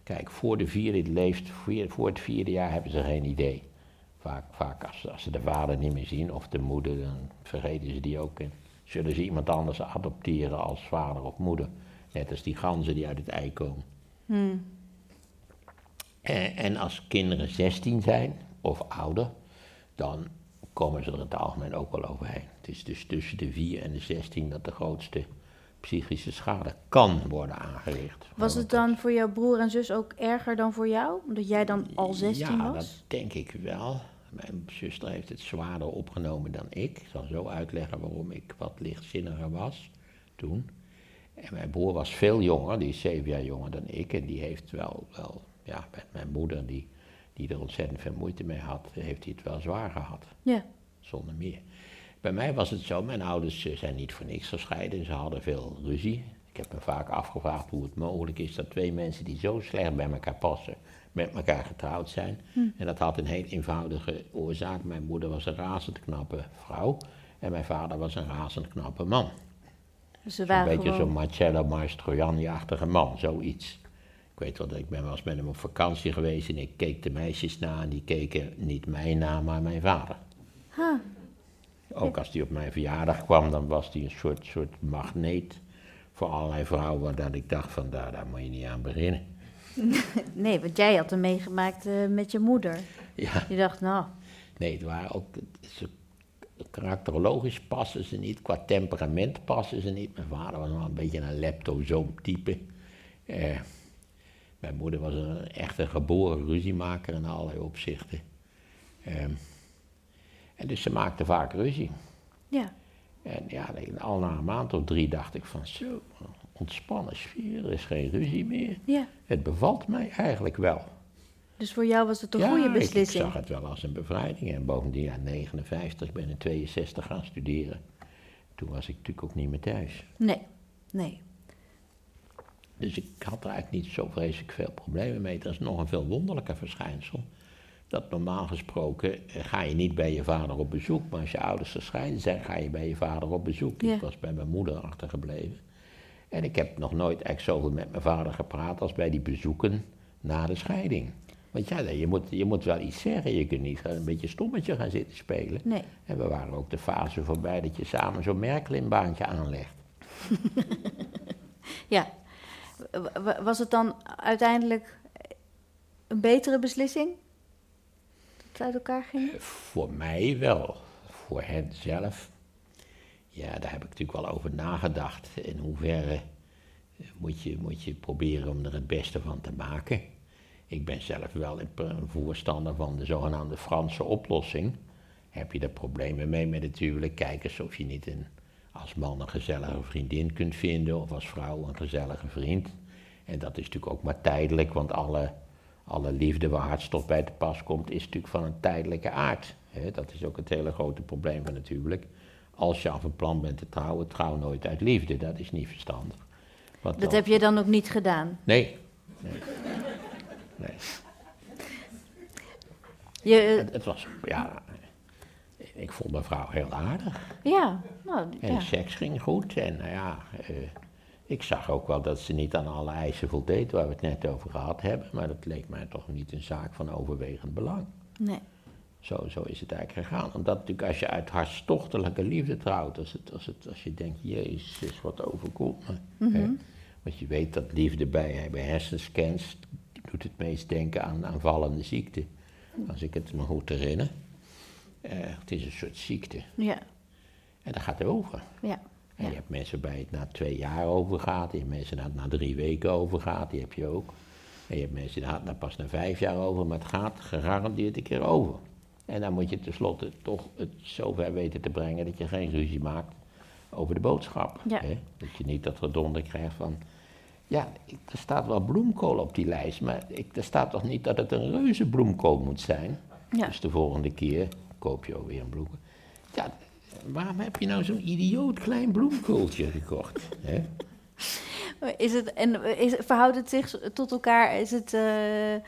Kijk, voor, de vierde leeft, voor het vierde jaar hebben ze geen idee. Vaak, vaak als, als ze de vader niet meer zien of de moeder, dan vergeten ze die ook. En zullen ze iemand anders adopteren als vader of moeder. Net als die ganzen die uit het ei komen. Hmm. En, en als kinderen 16 zijn of ouder, dan komen ze er in het algemeen ook wel overheen. Het is dus tussen de 4 en de 16 dat de grootste psychische schade kan worden aangericht. Was het dan voor jouw broer en zus ook erger dan voor jou? Omdat jij dan al 16 ja, was? dat denk ik wel. Mijn zuster heeft het zwaarder opgenomen dan ik. Ik zal zo uitleggen waarom ik wat lichtzinniger was toen. En mijn broer was veel jonger, die is zeven jaar jonger dan ik. En die heeft wel, wel ja, met mijn moeder, die, die er ontzettend veel moeite mee had, heeft hij het wel zwaar gehad. Ja. Zonder meer. Bij mij was het zo, mijn ouders eh, zijn niet voor niks gescheiden. Ze hadden veel ruzie. Ik heb me vaak afgevraagd hoe het mogelijk is dat twee mensen die zo slecht bij elkaar passen, met elkaar getrouwd zijn. En dat had een heel eenvoudige oorzaak. Mijn moeder was een razend knappe vrouw en mijn vader was een razend knappe man. Dus Een beetje gewoon... zo'n Marcello Mastroianni-achtige man, zoiets. Ik weet wel dat ik ben wel eens met hem op vakantie geweest en ik keek de meisjes na en die keken niet mij na, maar mijn vader. Huh. Ook als hij op mijn verjaardag kwam, dan was hij een soort, soort magneet voor allerlei vrouwen, dat ik dacht van daar, daar moet je niet aan beginnen. <laughs> Nee, want jij had hem meegemaakt eh, met je moeder. Ja, Je dacht, nou, nee, het waren ook, ze, karakterologisch passen ze niet, qua temperament passen ze niet. Mijn vader was wel een beetje een leptozoom type. Eh, mijn moeder was een echte geboren ruziemaker in allerlei opzichten. Ehm, en dus ze maakte vaak ruzie. ja. En ja, al na een maand of drie dacht ik van zo, ontspannen sfeer, er is geen ruzie meer. Ja. Het bevalt mij eigenlijk wel. Dus voor jou was het een ja, goede beslissing. Ik, zag het wel als een bevrijding. En bovendien, ja, 59, ik ben in 62 gaan studeren. Toen was ik natuurlijk ook niet meer thuis. Nee, nee. Dus ik had er eigenlijk niet zo vreselijk veel problemen mee. Dat is nog een veel wonderlijker verschijnsel. Dat normaal gesproken eh, ga je niet bij je vader op bezoek. Maar als je ouders gescheiden zijn, ga je bij je vader op bezoek. Ja. Ik was bij mijn moeder achtergebleven. En ik heb nog nooit eigenlijk zoveel met mijn vader gepraat als bij die bezoeken na de scheiding. Want ja, je moet, je moet wel iets zeggen. Je kunt niet een beetje stommetje gaan zitten spelen. Nee. En we waren ook de fase voorbij dat je samen zo'n Merkelin-baantje aanlegt. <laughs> Ja. Was het dan uiteindelijk een betere beslissing? Dat het uit elkaar ging? Voor mij wel. Voor hen zelf. Ja, daar heb ik natuurlijk wel over nagedacht. In hoeverre moet je, moet je proberen om er het beste van te maken. Ik ben zelf wel een voorstander van de zogenaamde Franse oplossing. Heb je er problemen mee met het huwelijk? Kijk eens of je niet een, als man een gezellige vriendin kunt vinden of als vrouw een gezellige vriend. En dat is natuurlijk ook maar tijdelijk, want alle, alle liefde waar hartstocht bij te pas komt, is natuurlijk van een tijdelijke aard. Dat is ook het hele grote probleem van het huwelijk. Als je af een plan bent te trouwen, trouw nooit uit liefde. Dat is niet verstandig. Want Dat dan- heb je dan ook niet gedaan. Nee. Nee. Nee. Je, eh, Het, het was, ja, ik vond mijn vrouw heel aardig. ja, nou, En ja. seks ging goed. En nou ja, eh, ik zag ook wel dat ze niet aan alle eisen voldeed waar we het net over gehad hebben. Maar dat leek mij toch niet een zaak van overwegend belang. Nee. Zo, zo is het eigenlijk gegaan. Omdat natuurlijk als je uit hartstochtelijke liefde trouwt, als, het, als, het, als je denkt, jezus, wat overkomt me. hè. Want je weet dat liefde bij, bij hersenscans doet het meest denken aan aanvallende ziekte. Als ik het me goed herinner. Eh, het is een soort ziekte. Ja, En dat gaat over. ja. En Ja. je hebt mensen bij het na twee jaar overgaat. Je hebt mensen na, na drie weken overgaat. Die heb je ook. En je hebt mensen die na pas na vijf jaar over. Maar het gaat gegarandeerd een keer over. En dan moet je tenslotte toch het zover weten te brengen dat je geen ruzie maakt over de boodschap. Ja. Hè? Dat je niet dat redonder krijgt van... Ja, er staat wel bloemkool op die lijst, maar ik, er staat toch niet dat het een reuze bloemkool moet zijn? Ja. Dus de volgende keer koop je ook weer een bloem. Ja, waarom heb je nou zo'n idioot klein bloemkooltje gekocht? <laughs> Hè? Is het, en is, verhoudt het zich tot elkaar? Is het eh, eh,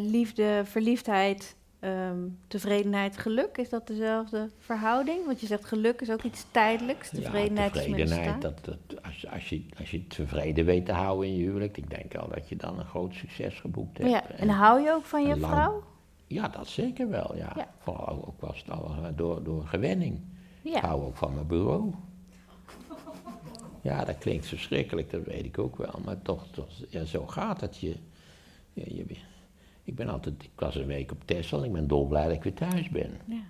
liefde, verliefdheid, ehm, tevredenheid, geluk? Is dat dezelfde verhouding? Want je zegt geluk is ook iets tijdelijks. Tevredenheid, ja, tevredenheid dat, dat, als, als, je, als je tevreden weet te houden in je huwelijk, ik denk al dat je dan een groot succes geboekt hebt. Ja, en hou je ook van je lang- vrouw? Ja, dat zeker wel, ja. Ja. Vooral ook was het al eh, door, door gewenning. Ik Ja. hou ook van mijn bureau. Ja, dat klinkt verschrikkelijk, dat weet ik ook wel. Maar toch, toch ja, zo gaat het. Je, je, je, ik, ben altijd, ik was een week op Texel, ik ben dolblij dat ik weer thuis ben. ja.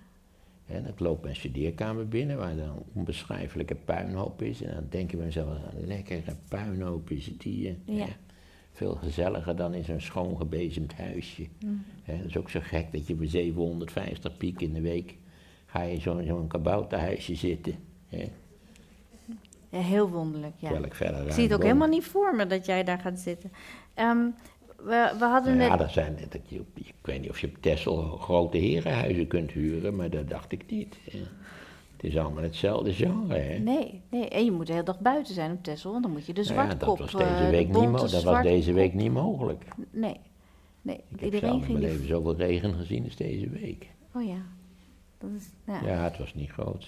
En ik loop mijn studeerkamer binnen, waar dan een onbeschrijfelijke puinhoop is. En dan denk ik bij mezelf, een lekkere puinhoop is het hier. Ja. Veel gezelliger dan in zo'n schoon gebezemd huisje. Mm. Dat is ook zo gek dat je voor 750 piek in de week ga je zo'n zo'n kabouterhuisje zitten. Ja, heel wonderlijk, ja. Ik zie het ook helemaal niet voor me dat jij daar gaat zitten. Ehm, we, we hadden Nou ja, net... dat zijn, dat je, op- ik weet niet of je op Texel grote herenhuizen kunt huren, maar dat dacht ik niet. Het is allemaal hetzelfde genre, hè? Nee, nee, en je moet de hele dag buiten zijn op Texel, want dan moet je de Nou ja, zwartkop... dat was deze eh, de week, niet, bonte mo- dat was deze week niet mogelijk. Nee, nee. Ik heb Iedereen zelf in mijn leven zoveel regen gezien als deze week. Oh ja. Dat is, ja. Ja, het was niet groot.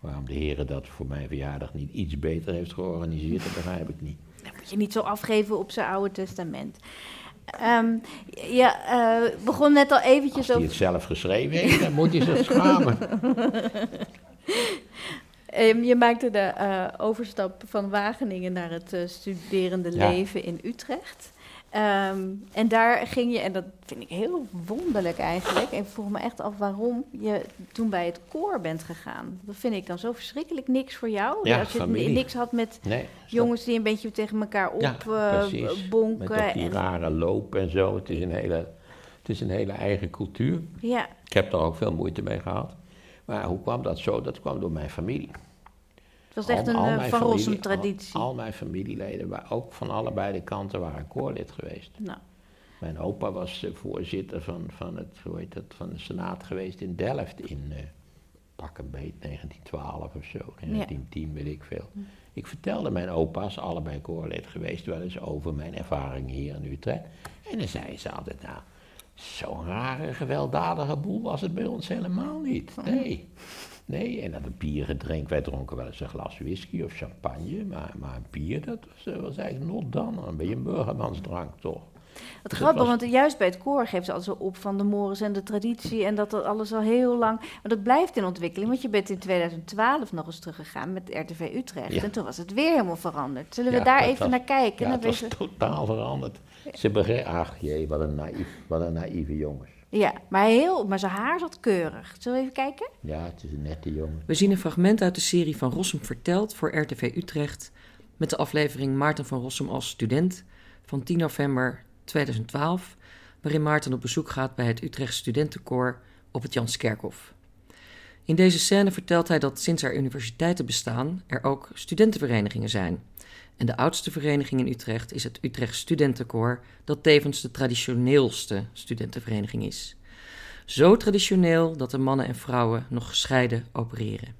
Waarom de heren dat voor mijn verjaardag niet iets beter heeft georganiseerd, dat begrijp ik niet. Dan moet je niet zo afgeven op zijn oude testament. Ehm, ja, eh, begon net al Als eventjes hij over... het zelf geschreven heeft, dan moet hij zich <laughs> schamen. Ehm, je maakte de eh, overstap van Wageningen naar het eh, studerende Ja. leven in Utrecht. Ehm, en daar ging je, en dat vind ik heel wonderlijk eigenlijk, en ik vroeg me echt af waarom je toen bij het koor bent gegaan. Dat vind ik dan zo verschrikkelijk niks voor jou. Ja, Als je familie. niks had met Nee, jongens die een beetje tegen elkaar op Ja, bonken. op die en, rare loop en zo. Het is, een hele, het is een hele eigen cultuur. ja, Ik heb er ook veel moeite mee gehad. Maar hoe kwam dat zo? Dat kwam door mijn familie. Het was echt Al- een al eh, Van Rossum traditie. Al, al mijn familieleden, ook van allebei de kanten, waren koorlid geweest. Nou, Mijn opa was eh, voorzitter van, van, het, hoe heet dat, van de Senaat geweest in Delft in eh, pak een beet 1912 of zo, 1910 weet ik veel. Ik vertelde mijn opa's, allebei koorlid geweest, wel eens over mijn ervaringen hier in Utrecht. En dan zeiden ze altijd, nou, zo'n rare, gewelddadige boel was het bij ons helemaal niet. Nee. Nee, en dat het bier gedronken, wij dronken wel eens een glas whisky of champagne, maar, maar bier, dat was, eh, was eigenlijk not dan. Een beetje een burgermansdrank toch. Wat grappig, was- want juist bij het koor geeft ze altijd zo op van de mores en de traditie en dat dat alles al heel lang. Maar dat blijft in ontwikkeling, want je bent in 2012 nog eens teruggegaan met RTV Utrecht. Ja. En toen was het weer helemaal veranderd. Zullen we Ja, daar even was- naar kijken? Ja, het was totaal veranderd. Ze begreep, ach jee, wat een, naïef, wat een naïeve jongens. Ja maar, heel, maar zijn haar zat keurig. Zullen we even kijken? Ja, het is een nette jongen. We zien een fragment uit de serie van Rossum verteld voor RTV Utrecht met de aflevering Maarten van Rossum als student van 10 november 2012, waarin Maarten op bezoek gaat bij het Utrecht Studentenkoor op het Janskerkhof. In deze scène vertelt hij dat sinds er universiteiten bestaan, er ook studentenverenigingen zijn. En de oudste vereniging in Utrecht is het Utrecht Studentenkoor, dat tevens de traditioneelste studentenvereniging is. Zo traditioneel dat de mannen en vrouwen nog gescheiden opereren.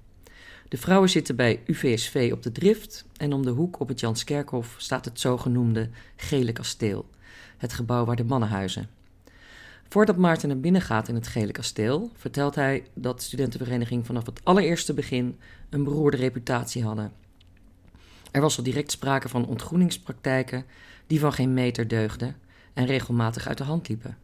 De vrouwen zitten bij UVSV op de Drift en om de hoek op het Janskerkhof staat het zogenoemde Gele Kasteel, het gebouw waar de mannen huizen. Voordat Maarten naar binnen gaat in het Gele Kasteel, vertelt hij dat de studentenvereniging vanaf het allereerste begin een beroerde reputatie hadden. Er was al direct sprake van ontgroeningspraktijken die van geen meter deugden en regelmatig uit de hand liepen.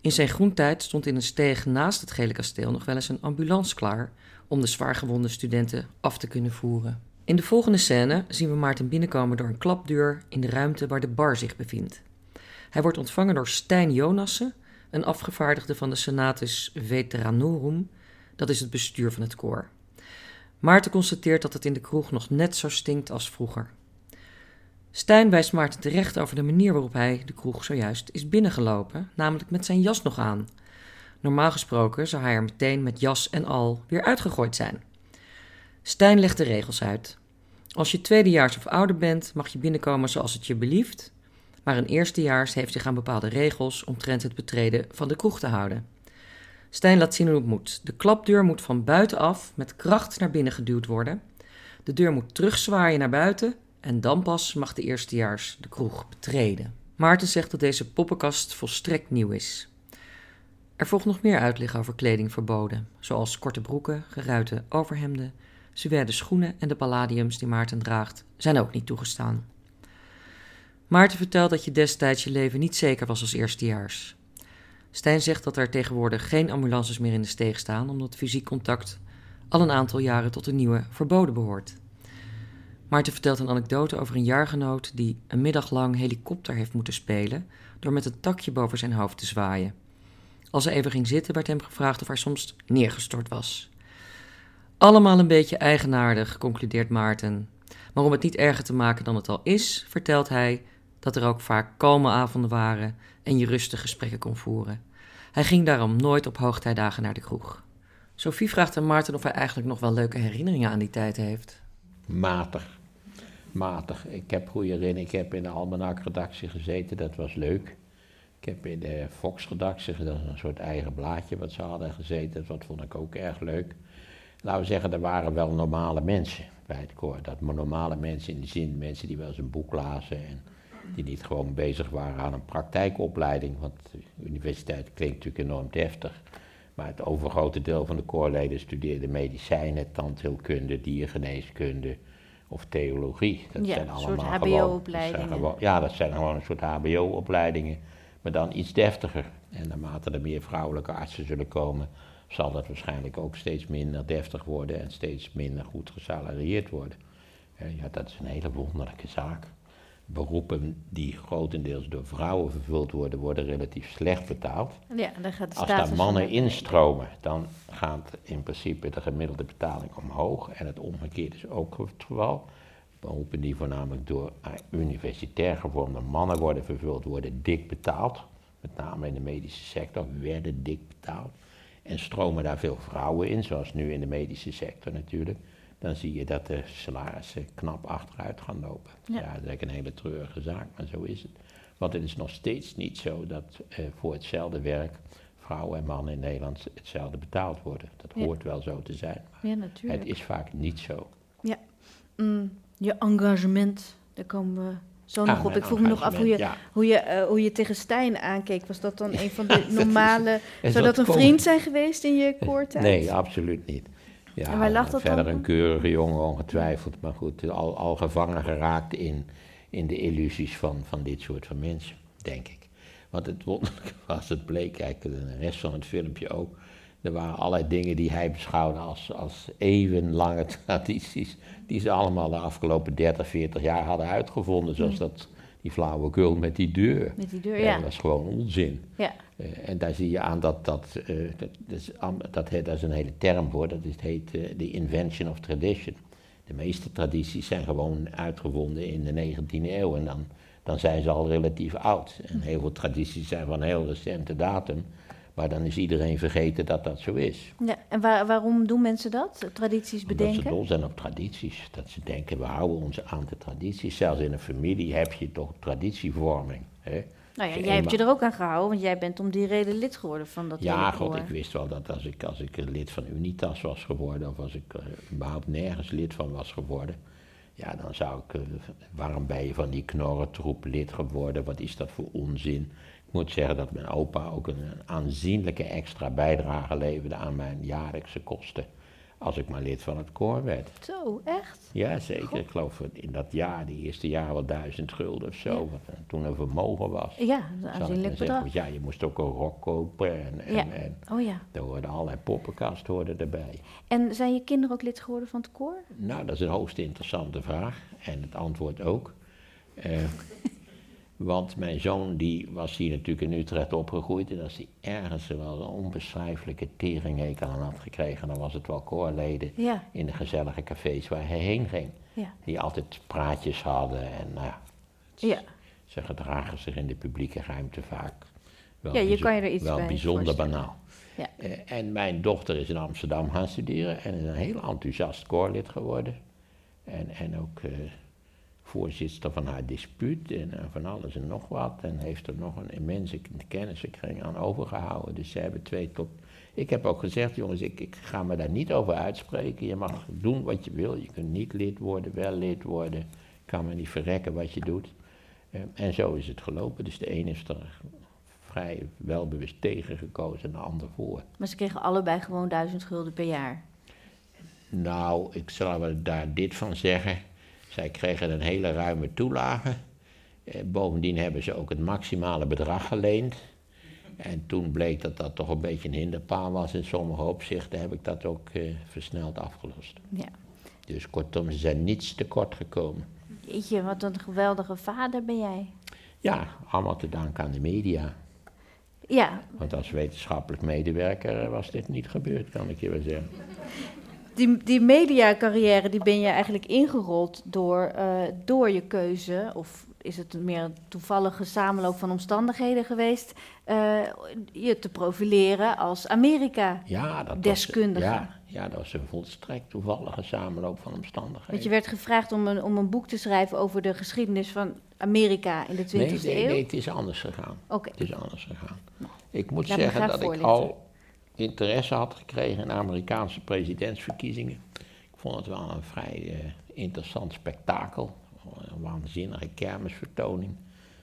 In zijn groentijd stond in een steeg naast het Gele Kasteel nog wel eens een ambulance klaar om de zwaargewonde studenten af te kunnen voeren. In de volgende scène zien we Maarten binnenkomen door een klapdeur in de ruimte waar de bar zich bevindt. Hij wordt ontvangen door Stijn Jonassen, een afgevaardigde van de Senatus Veteranorum, dat is het bestuur van het koor. Maarten constateert dat het in de kroeg nog net zo stinkt als vroeger. Stijn wijst Maarten terecht over de manier waarop hij de kroeg zojuist is binnengelopen, namelijk met zijn jas nog aan. Normaal gesproken zou hij er meteen met jas en al weer uitgegooid zijn. Stijn legt de regels uit. Als je tweedejaars of ouder bent, mag je binnenkomen zoals het je belieft, maar een eerstejaars heeft zich aan bepaalde regels omtrent het betreden van de kroeg te houden. Stijn laat zien hoe het moet. De klapdeur moet van buitenaf met kracht naar binnen geduwd worden. De deur moet terugzwaaien naar buiten en dan pas mag de eerstejaars de kroeg betreden. Maarten zegt dat deze poppenkast volstrekt nieuw is. Er volgt nog meer uitleg over kleding verboden, zoals korte broeken, geruite overhemden, suède schoenen en de palladiums die Maarten draagt, zijn ook niet toegestaan. Maarten vertelt dat je destijds je leven niet zeker was als eerstejaars. Stijn zegt dat er tegenwoordig geen ambulances meer in de steeg staan, omdat fysiek contact al een aantal jaren tot de nieuwe verboden behoort. Maarten vertelt een anekdote over een jaargenoot die een middag lang helikopter heeft moeten spelen door met een takje boven zijn hoofd te zwaaien. Als ze even ging zitten, werd hem gevraagd of hij soms neergestort was. Allemaal een beetje eigenaardig, concludeert Maarten. Maar om het niet erger te maken dan het al is, vertelt hij dat er ook vaak kalme avonden waren en je rustig gesprekken kon voeren. Hij ging daarom nooit op hoogtijdagen naar de kroeg. Sophie vraagt aan Maarten of hij eigenlijk nog wel leuke herinneringen aan die tijd heeft. Matig. Matig. Ik heb goede herinneringen. Ik heb in de Almanak-redactie gezeten, dat was leuk. Ik heb in de Fox-redactie, dat is een soort eigen blaadje wat ze hadden gezeten, dat vond ik ook erg leuk. Laten we zeggen, er waren wel normale mensen bij het koor. Dat normale mensen in de zin, mensen die wel eens een boek lazen en die niet gewoon bezig waren aan een praktijkopleiding. Want de universiteit klinkt natuurlijk enorm deftig. Maar het overgrote deel van de koorleden studeerde medicijnen, tandheelkunde, diergeneeskunde of theologie. Dat ja, zijn allemaal soort HBO-opleidingen. Ja, dat zijn gewoon een soort HBO-opleidingen, maar dan iets deftiger. En naarmate er meer vrouwelijke artsen zullen komen, zal dat waarschijnlijk ook steeds minder deftig worden en steeds minder goed gesalarieerd worden. Ja, dat is een hele wonderlijke zaak beroepen die grotendeels door vrouwen vervuld worden, worden relatief slecht betaald. Ja, dan gaat Als daar mannen instromen, dan gaat in principe de gemiddelde betaling omhoog. En het omgekeerde is ook het geval. Beroepen die voornamelijk door universitair gevormde mannen worden vervuld, worden dik betaald. Met name in de medische sector werden dik betaald. En stromen daar veel vrouwen in, zoals nu in de medische sector natuurlijk dan zie je dat de salarissen knap achteruit gaan lopen. Ja. dat is eigenlijk een hele treurige zaak, maar zo is het. Want het is nog steeds niet zo dat eh, voor hetzelfde werk vrouwen en mannen in Nederland hetzelfde betaald worden. Dat hoort wel zo te zijn. Maar ja, natuurlijk. Het is vaak niet zo. Ja, mm, je engagement, daar komen we zo nog op. Ik vroeg me nog af hoe je, hoe, je, uh, hoe je tegen Stijn aankeek. Was dat dan een van de <laughs> normale... zou dat een vriend zijn geweest in je <laughs> koortijd? Nee, absoluut niet. Ja, en waar lag dat verder een keurige jongen ongetwijfeld, maar goed, al, al gevangen geraakt in, in de illusies van, van dit soort van mensen, denk ik. Want het wonderlijke <laughs> was, het bleek, kijk, de rest van het filmpje ook, er waren allerlei dingen die hij beschouwde als, als eeuwenlange <laughs> tradities, die ze allemaal de afgelopen 30, 40 jaar hadden uitgevonden, zoals dat die flauwekul met die deur. Met die deur, ja. Dat was gewoon onzin. Ja. Uh, en daar zie je aan dat dat, uh, dat, dat, is, dat, dat, is een hele term voor, dat is, het heet de uh, invention of tradition. De meeste tradities zijn gewoon uitgevonden in de 19e eeuw en dan, dan zijn ze al relatief oud. En heel veel tradities zijn van heel recente datum. Maar dan is iedereen vergeten dat dat zo is. Ja, en waar, waarom doen mensen dat? Tradities bedenken? Omdat ze dol zijn op tradities. Dat ze denken, we houden ons aan de tradities. Zelfs in een familie heb je toch traditievorming. Hè? Nou ja, jij hebt je er ook aan gehouden, want jij bent om die reden lid geworden van dat Ja, god, ik wist wel dat als ik, als ik lid van Unitas was geworden, of als ik uh, überhaupt nergens lid van was geworden, ja, dan zou ik, uh, waarom ben je van die knorrentroep lid geworden, wat is dat voor onzin? Ik moet zeggen dat mijn opa ook een aanzienlijke extra bijdrage leverde aan mijn jaarlijkse kosten. Als ik maar lid van het koor werd. Zo, echt? Ja, zeker. Ik geloof in dat jaar, die eerste jaar wel duizend gulden of zo. Wat toen een vermogen was. Ja, een aanzienlijk bedrag. Ja, je moest ook een rok kopen. En, en, ja. oh ja. Er hoorden allerlei poppenkast hoorden erbij. En zijn je kinderen ook lid geworden van het koor? Nou, dat is een hoogst interessante vraag. En het antwoord ook. Uh, <laughs> Want mijn zoon die was hier natuurlijk in Utrecht opgegroeid. En als hij ergens wel een onbeschrijfelijke teringhekel aan had gekregen, dan was het wel koorleden in de gezellige cafés waar hij heen ging. Ja. Die altijd praatjes hadden en nou ja, ze gedragen zich in de publieke ruimte vaak wel, ja, je kan je er iets wel bijzonder banaal. Ja. Uh, en mijn dochter is in Amsterdam gaan studeren en is een heel enthousiast koorlid geworden. En, en ook uh, voorzitter van haar dispuut en, van alles en nog wat. En heeft er nog een immense kennissenkring aan overgehouden. Dus ze hebben twee tot. Ik heb ook gezegd, jongens, ik, ik ga me daar niet over uitspreken. Je mag doen wat je wil. Je kunt niet lid worden, wel lid worden. kan me niet verrekken wat je doet. Eh, en zo is het gelopen. Dus de ene is er vrij welbewust tegen gekozen en de ander voor. Maar ze kregen allebei gewoon duizend gulden per jaar? Nou, ik zal daar dit van zeggen. Zij kregen een hele ruime toelage. Eh, bovendien hebben ze ook het maximale bedrag geleend. En toen bleek dat dat toch een beetje een hinderpaal was in sommige opzichten, heb ik dat ook eh, versneld afgelost. Ja. Dus kortom, ze zijn niets tekort gekomen. je, wat een geweldige vader ben jij. Ja, allemaal te danken aan de media. Ja, Want als wetenschappelijk medewerker eh, was dit niet gebeurd, kan ik je wel zeggen. Die, die mediacarrière die ben je eigenlijk ingerold door, eh, door je keuze, of is het meer een toevallige samenloop van omstandigheden geweest, eh, je te profileren als Amerika. Ja, ja, ja, dat was een volstrekt toevallige samenloop van omstandigheden. Want je werd gevraagd om een, om een boek te schrijven over de geschiedenis van Amerika in de 20e nee, nee, eeuw. nee, het is anders gegaan. Oké. Het is anders gegaan. Ik moet zeggen dat ik al interesse had gekregen in Amerikaanse presidentsverkiezingen. Ik vond het wel een vrij eh, interessant spektakel. Een waanzinnige kermisvertoning.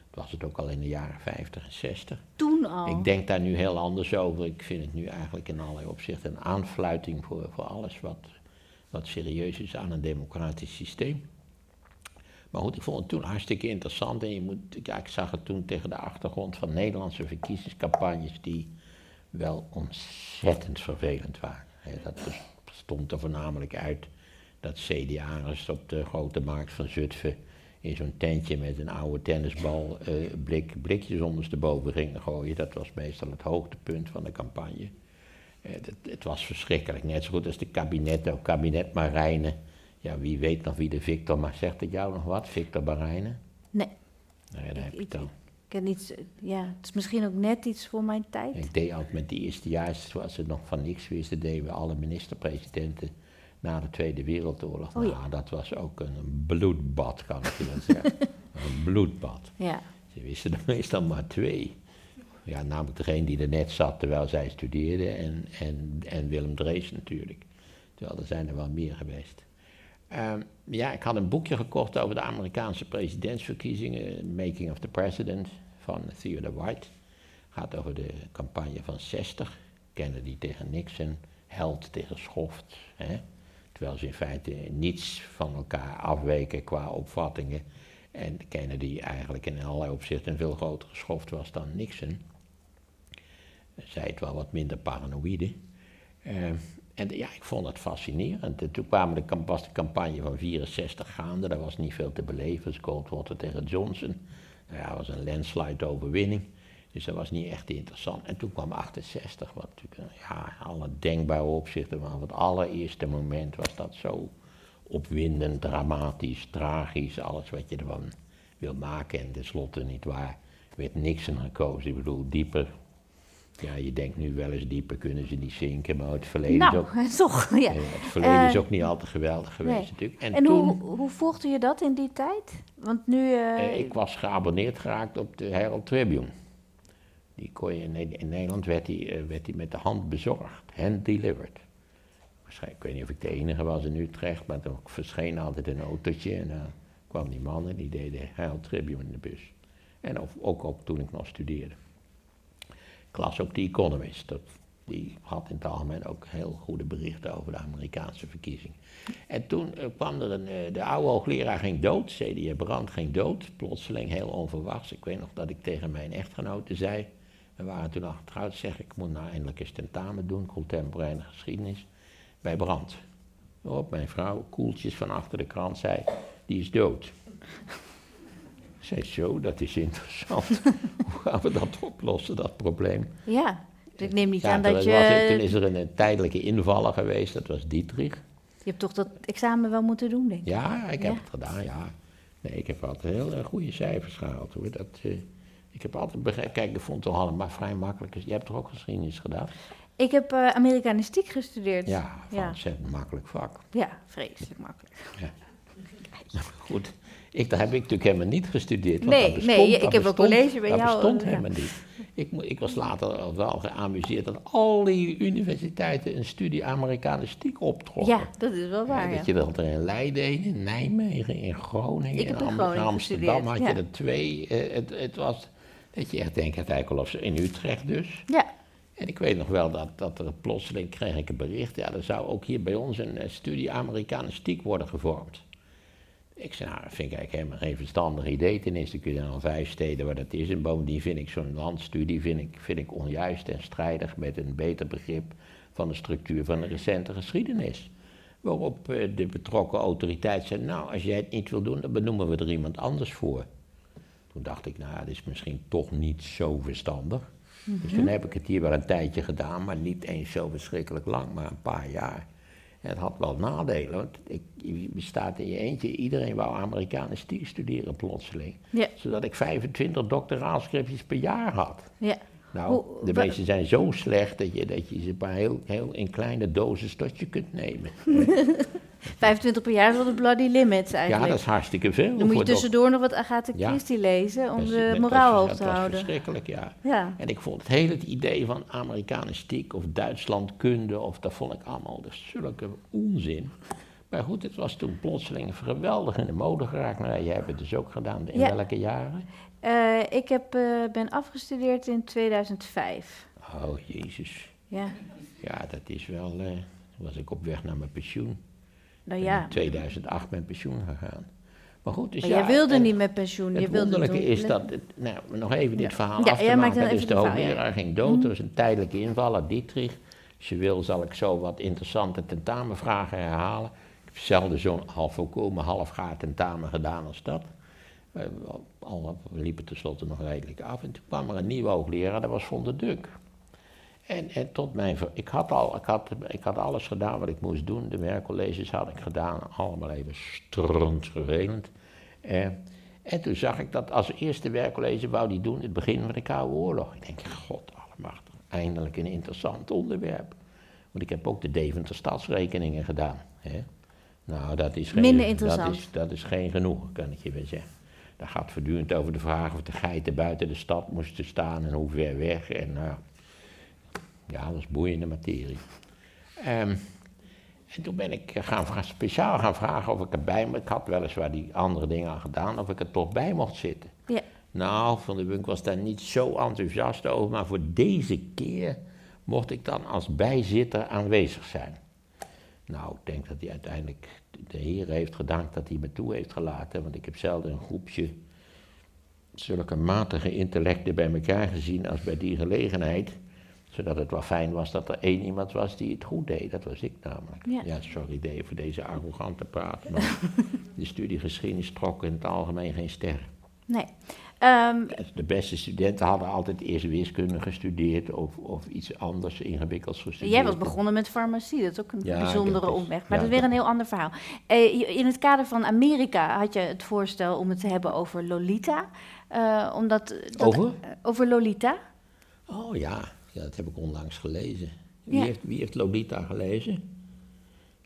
Dat was het ook al in de jaren 50 en 60. Toen al. Ik denk daar nu heel anders over. Ik vind het nu eigenlijk in allerlei opzichten een aanfluiting voor, voor alles wat, wat serieus is aan een democratisch systeem. Maar goed, ik vond het toen hartstikke interessant. En je moet, ja, ik zag het toen tegen de achtergrond van Nederlandse verkiezingscampagnes die wel ontzettend vervelend waren. Dat stond er voornamelijk uit dat CDA'ers op de grote markt van Zutphen in zo'n tentje met een oude tennisbal eh, blik, blikjes ondersteboven gingen gooien. Dat was meestal het hoogtepunt van de campagne. Eh, dat, het was verschrikkelijk, net zo goed als de kabinet, ook kabinet Marijnen. Ja, wie weet nog wie de Victor, maar zegt het jou nog wat, Victor Marijnen? Nee, Nou ja, daar heb je dan. Ik ken iets, ja, het is misschien ook net iets voor mijn tijd. Ik deed altijd met die eerstejaars, zoals ze nog van niks wisten, deden we alle minister-presidenten na de Tweede Wereldoorlog. Oh ja. nou, dat was ook een bloedbad, kan ik je wel zeggen. <laughs> een bloedbad. Ja, Ze wisten er meestal maar twee. Ja, namelijk degene die er net zat terwijl zij studeerde en, en, en Willem Drees natuurlijk. Terwijl er zijn er wel meer geweest. Ehm, ja, ik had een boekje gekocht over de Amerikaanse presidentsverkiezingen, Making of the President, van Theodore White. Gaat over de campagne van 60, Kennedy tegen Nixon, Held tegen Schoft. Hè? Terwijl ze in feite niets van elkaar afweken qua opvattingen. En Kennedy eigenlijk in allerlei opzichten een veel grotere schoft was dan Nixon. Zij het wel wat minder paranoïde. Eh, en ja, ik vond het fascinerend. En toen kwamen de, was de campagne van 64 gaande, daar was niet veel te beleven. Dus Goldwater tegen Johnson. Nou ja, dat was een landslide overwinning. Dus dat was niet echt interessant. En toen kwam 68, wat natuurlijk ja, alle denkbare opzichten, maar het allereerste moment was dat zo opwindend, dramatisch, tragisch, alles wat je ervan wil maken. En tenslotte, niet waar, werd Nixon gekozen. Ik bedoel, dieper, ja, je denkt nu wel eens dieper kunnen ze niet zinken, maar het verleden, is, nou, ook, <laughs> toch, ja. het verleden is Eh, ook niet al te geweldig geweest nee. natuurlijk. En, En toen, hoe, hoe volgde je dat in die tijd? Want nu... eh, eh, ik was geabonneerd geraakt op de Herald Tribune. Die kon je in, Ne- in Nederland werd die, werd die met de hand bezorgd, hand delivered. Waarschijnlijk, ik weet niet of ik de enige was in Utrecht, maar er verscheen altijd een autootje en dan kwamen die mannen, die deden Herald Tribune in de bus. En ook, ook, ook toen ik nog studeerde. Ik las ook The Economist. Dat, die had in het algemeen ook heel goede berichten over de Amerikaanse verkiezingen. En toen eh, kwam er een, eh, de oude hoogleraar ging dood, C.D. Brand ging dood, plotseling heel onverwachts. Ik weet nog dat ik tegen mijn echtgenote zei, we waren toen al getrouwd, zeg ik moet nou eindelijk eens tentamen doen, contemporaine geschiedenis, bij Brand. Waarop mijn vrouw koeltjes van achter de krant zei, die is dood. Zei, zo, dat is interessant. <laughs> Hoe gaan we dat oplossen, dat probleem? ja, dus ik neem niet Ja, aan dat was je... toen is er een, een tijdelijke invaller geweest, dat was Dietrich. Je hebt toch dat examen wel moeten doen, denk ik. Ja, ik heb Ja? het gedaan, ja. Nee, ik heb altijd heel eh, goede cijfers gehaald hoor. Dat, eh, ik heb altijd begrepen, kijk, ik vond het toch allemaal vrij makkelijk. Je hebt toch ook geschiedenis gedaan? Ik heb eh, Amerikanistiek gestudeerd. Ja, van Ja. ontzettend makkelijk vak. Ja, vreselijk makkelijk. <laughs> Goed, ik, daar heb ik natuurlijk helemaal niet gestudeerd. Want Nee, dat bestond, nee, ik dat heb een bestond- college bij dat jou, bestond eh, ja. helemaal niet. Ik, ik was later wel geamuseerd dat al die universiteiten een studie Amerikanistiek optrokken. Ja, dat is wel waar, Ja, dat je dat er in Leiden, in Nijmegen, in Groningen, in in Am- Groningen Amsterdam had je er twee. Eh, het, het was, dat je echt denkt, het of ze in Utrecht dus. Ja, En ik weet nog wel dat, dat er plotseling kreeg ik een bericht, ja, er zou ook hier bij ons een eh, studie Amerikanistiek worden gevormd. Ik zei, nou, dat vind ik eigenlijk helemaal geen verstandig idee. Ten eerste kun je dan al vijf steden waar dat is. En bovendien vind ik zo'n landstudie vind ik, vind ik onjuist en strijdig met een beter begrip van de structuur van de recente geschiedenis. Waarop eh, de betrokken autoriteit zei, nou, als jij het niet wil doen, dan benoemen we er iemand anders voor. Toen dacht ik, nou, dat is misschien toch niet zo verstandig. Dus toen heb ik het hier wel een tijdje gedaan, maar niet eens zo verschrikkelijk lang, maar een paar jaar. Het had wel nadelen, want ik, je staat in je eentje, iedereen wou Amerikanistiek studeren plotseling. Ja. Zodat ik 25 doctoraalscripties per jaar had. Ja. Nou, Hoe- de meeste zijn zo slecht dat je, dat je ze maar heel, heel in kleine doses tot je kunt nemen. <laughs> 25 per jaar is wel de bloody limit Ja, eigenlijk. dat is hartstikke veel. Dan moet je tussendoor nog wat Agatha Ja. Christie lezen om Dat is- de dat moraal hoog dat te houden. verschrikkelijk, ja. Ja. En ik vond het hele het idee van Amerikanistiek of Duitslandkunde, of dat vond ik allemaal dus zulke onzin. Maar goed, het was toen plotseling geweldig in de mode geraakt. Nou, jij hebt het dus ook gedaan. In Ja. welke jaren? Eh, ik heb, eh, ben afgestudeerd in 2005. Oh, jezus. Ja, Ja, dat is wel... toen was ik op weg naar mijn pensioen. Nou ja. in 2008 met pensioen gegaan. Maar goed, dus Maar ja, jij wilde niet met pensioen. Het wonderlijke is dat... Het, nou, nog even dit verhaal Ja, af te maken. Dus de hoogleraar ging dood. Er was een tijdelijke invaller, Dietrich. Als je wil, zal ik zo wat interessante tentamenvragen herhalen. Ik heb zelden zo'n half volkomen halfgaar tentamen gedaan als dat. Eh, al we liepen tenslotte nog redelijk af. En toen kwam er een nieuwe hoogleraar, dat was Von der Duk. En, en tot mijn ver- ik had, al, ik, had, ik had alles gedaan wat ik moest doen. De werkcolleges had ik gedaan, allemaal even stront vervelend. Eh, en toen zag ik dat als eerste werkcollege wou die doen in het begin van de Koude Oorlog. Ik denk, god allemachtig, eindelijk een interessant onderwerp. Want ik heb ook de Deventer stadsrekeningen gedaan. Hè? Nou, dat is geen, Minder Dat interessant. is, dat is geen genoegen, kan ik je wel zeggen. Dat gaat voortdurend over de vraag of de geiten buiten de stad moesten staan en hoe ver weg. En nou, ja, dat is boeiende materie. Ehm, en toen ben ik gaan vra- speciaal gaan vragen of ik erbij mocht. Ik had weliswaar die andere dingen al gedaan, of ik er toch bij mocht zitten. Ja. Nou, Van der Bunk was daar niet zo enthousiast over, maar voor deze keer mocht ik dan als bijzitter aanwezig zijn. Nou, ik denk dat hij uiteindelijk de Heer heeft gedankt dat hij me toe heeft gelaten, want ik heb zelden een groepje zulke matige intellecten bij elkaar gezien als bij die gelegenheid. Zodat het wel fijn was dat er één iemand was die het goed deed. Dat was ik namelijk. Ja. sorry Dave voor deze arrogante praat. Maar <laughs> de studie geschiedenis trok in het algemeen geen sterren. Nee. Ehm, De beste studenten hadden altijd eerst wiskunde gestudeerd of, of iets anders ingewikkelds gestudeerd. jij was begonnen met farmacie, dat is ook een Ja, bijzondere omweg. Maar ja, dat is weer een heel ander verhaal. Eh, in het kader van Amerika had je het voorstel om het te hebben over Lolita. Eh, omdat, dat, Over? over Lolita. Oh ja. Ja, dat heb ik onlangs gelezen. Wie, Ja. heeft, wie heeft Lolita gelezen?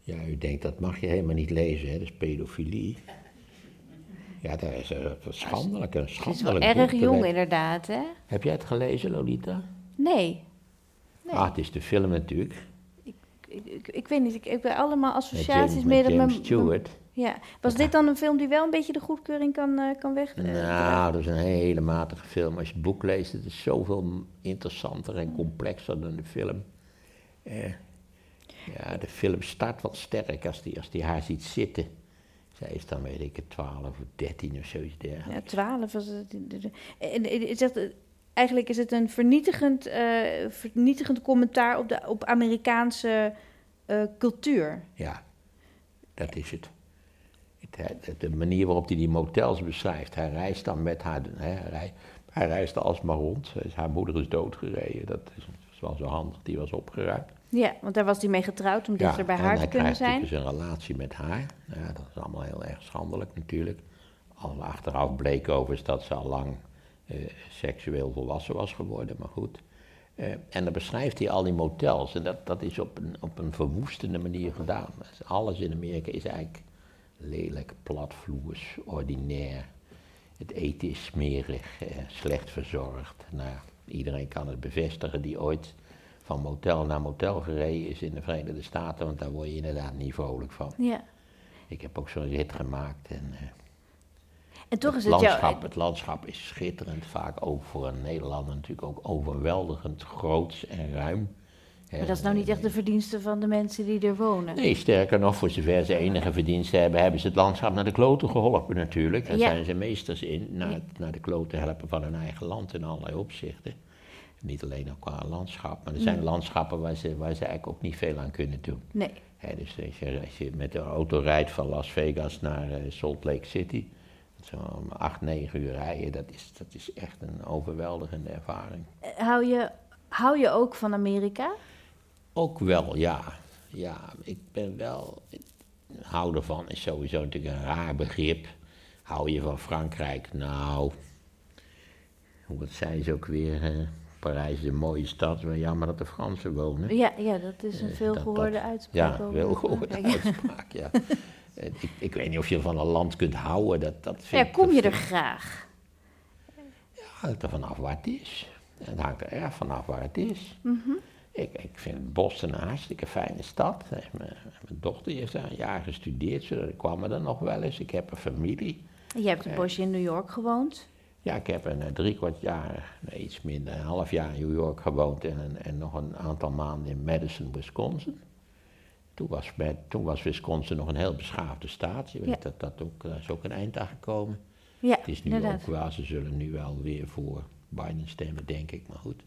Ja, u denkt dat mag je helemaal niet lezen, hè? dat is pedofilie. Ja, dat is een schandelijk, een Het is wel schandelijk erg jong inderdaad, hè? Heb jij het gelezen, Lolita? Nee. Nee. Ah, het is de film natuurlijk. Ik, ik, ik weet niet, ik, ik heb allemaal Met associaties James, mee met dat James mijn- Stewart. Ja. Was dit dan een film die wel een beetje de goedkeuring kan, eh, kan weg? Nou, dat is een hele matige film. Als je het boek leest, het is zoveel interessanter en complexer dan de film. Eh, ja, de film start wat sterk als die, als die haar ziet zitten. Zij is dan, weet ik het, 12 of 13 of zoiets dergelijks. Ja, 12 was het. En zegt, eh, eigenlijk is het een vernietigend, eh, vernietigend commentaar op, de, op Amerikaanse cultuur. Ja, dat is het. De manier waarop hij die motels beschrijft. Hij reist dan met haar, hè, hij, hij reist alsmaar rond. Haar moeder is doodgereden. Dat is, dat is wel zo handig, die was opgeruimd. Ja, want daar was hij mee getrouwd om dichter bij haar te hij kunnen krijgt zijn. dus een relatie met haar. Ja, dat is allemaal heel erg schandelijk natuurlijk. Al achteraf bleek overigens dat ze al lang eh, seksueel volwassen was geworden, maar goed. Eh, en dan beschrijft hij al die motels. En dat, dat is op een, op een verwoestende manier gedaan. Dus Alles in Amerika is eigenlijk lelijk, platvloers, ordinair. Het eten is smerig, eh, slecht verzorgd. Nou, iedereen kan het bevestigen die ooit van motel naar motel gereden is in de Verenigde Staten, want daar word je inderdaad niet vrolijk van. Ja. Ik heb ook zo'n rit gemaakt en eh, En toch het, is het jou... landschap, het landschap is schitterend, vaak ook voor een Nederlander natuurlijk ook overweldigend groots en ruim. Maar dat is nou niet echt de verdienste van de mensen die er wonen. Nee, sterker nog, voor zover ze enige verdiensten hebben, hebben ze het landschap naar de kloten geholpen natuurlijk. Daar Ja. zijn ze meesters in, naar, naar de kloten helpen van hun eigen land in allerlei opzichten. Niet alleen ook qua landschap, maar er zijn landschappen waar ze, waar ze eigenlijk ook niet veel aan kunnen doen. Nee. Dus als je, als je met de auto rijdt van Las Vegas naar eh, Salt Lake City, Zo'n acht, negen uur rijden, dat is, dat is echt een overweldigende ervaring. Eh, Hou je, hou je ook van Amerika? Ook wel, ja. Ja, ik ben wel. Houden van is sowieso natuurlijk een raar begrip. Hou je van Frankrijk? Nou, hoe zei ze ook weer? eh, Parijs is een mooie stad, maar jammer dat de Fransen wonen. Ja, ja dat is een Eh, veelgehoorde dat- uitspraak. Ja, gehoorde Frankrijk. uitspraak, <laughs> ja. Ik, ik weet niet of je van een land kunt houden, dat, dat vind Ja, kom dat je er graag? hangt er vanaf waar het is. Het hangt er erg vanaf waar het is. Mhm. Ik, ik vind Boston een hartstikke fijne stad. Eh, Mijn, mijn dochter heeft daar een jaar gestudeerd, zodat ik kwam er dan nog wel eens. Ik heb een familie. Je hebt een bosje in New York gewoond. Ja, ik heb een eh, drie kwart jaar, nee, iets minder, een half jaar in New York gewoond en, een- en nog een aantal maanden in Madison, Wisconsin. Toen was, met, toen was Wisconsin nog een heel beschaafde staat. Je weet Ja. dat dat ook, daar is ook een eind aan gekomen. Ja, Het is nu inderdaad. ook wel, ze zullen nu wel weer voor Biden stemmen, denk ik, maar goed.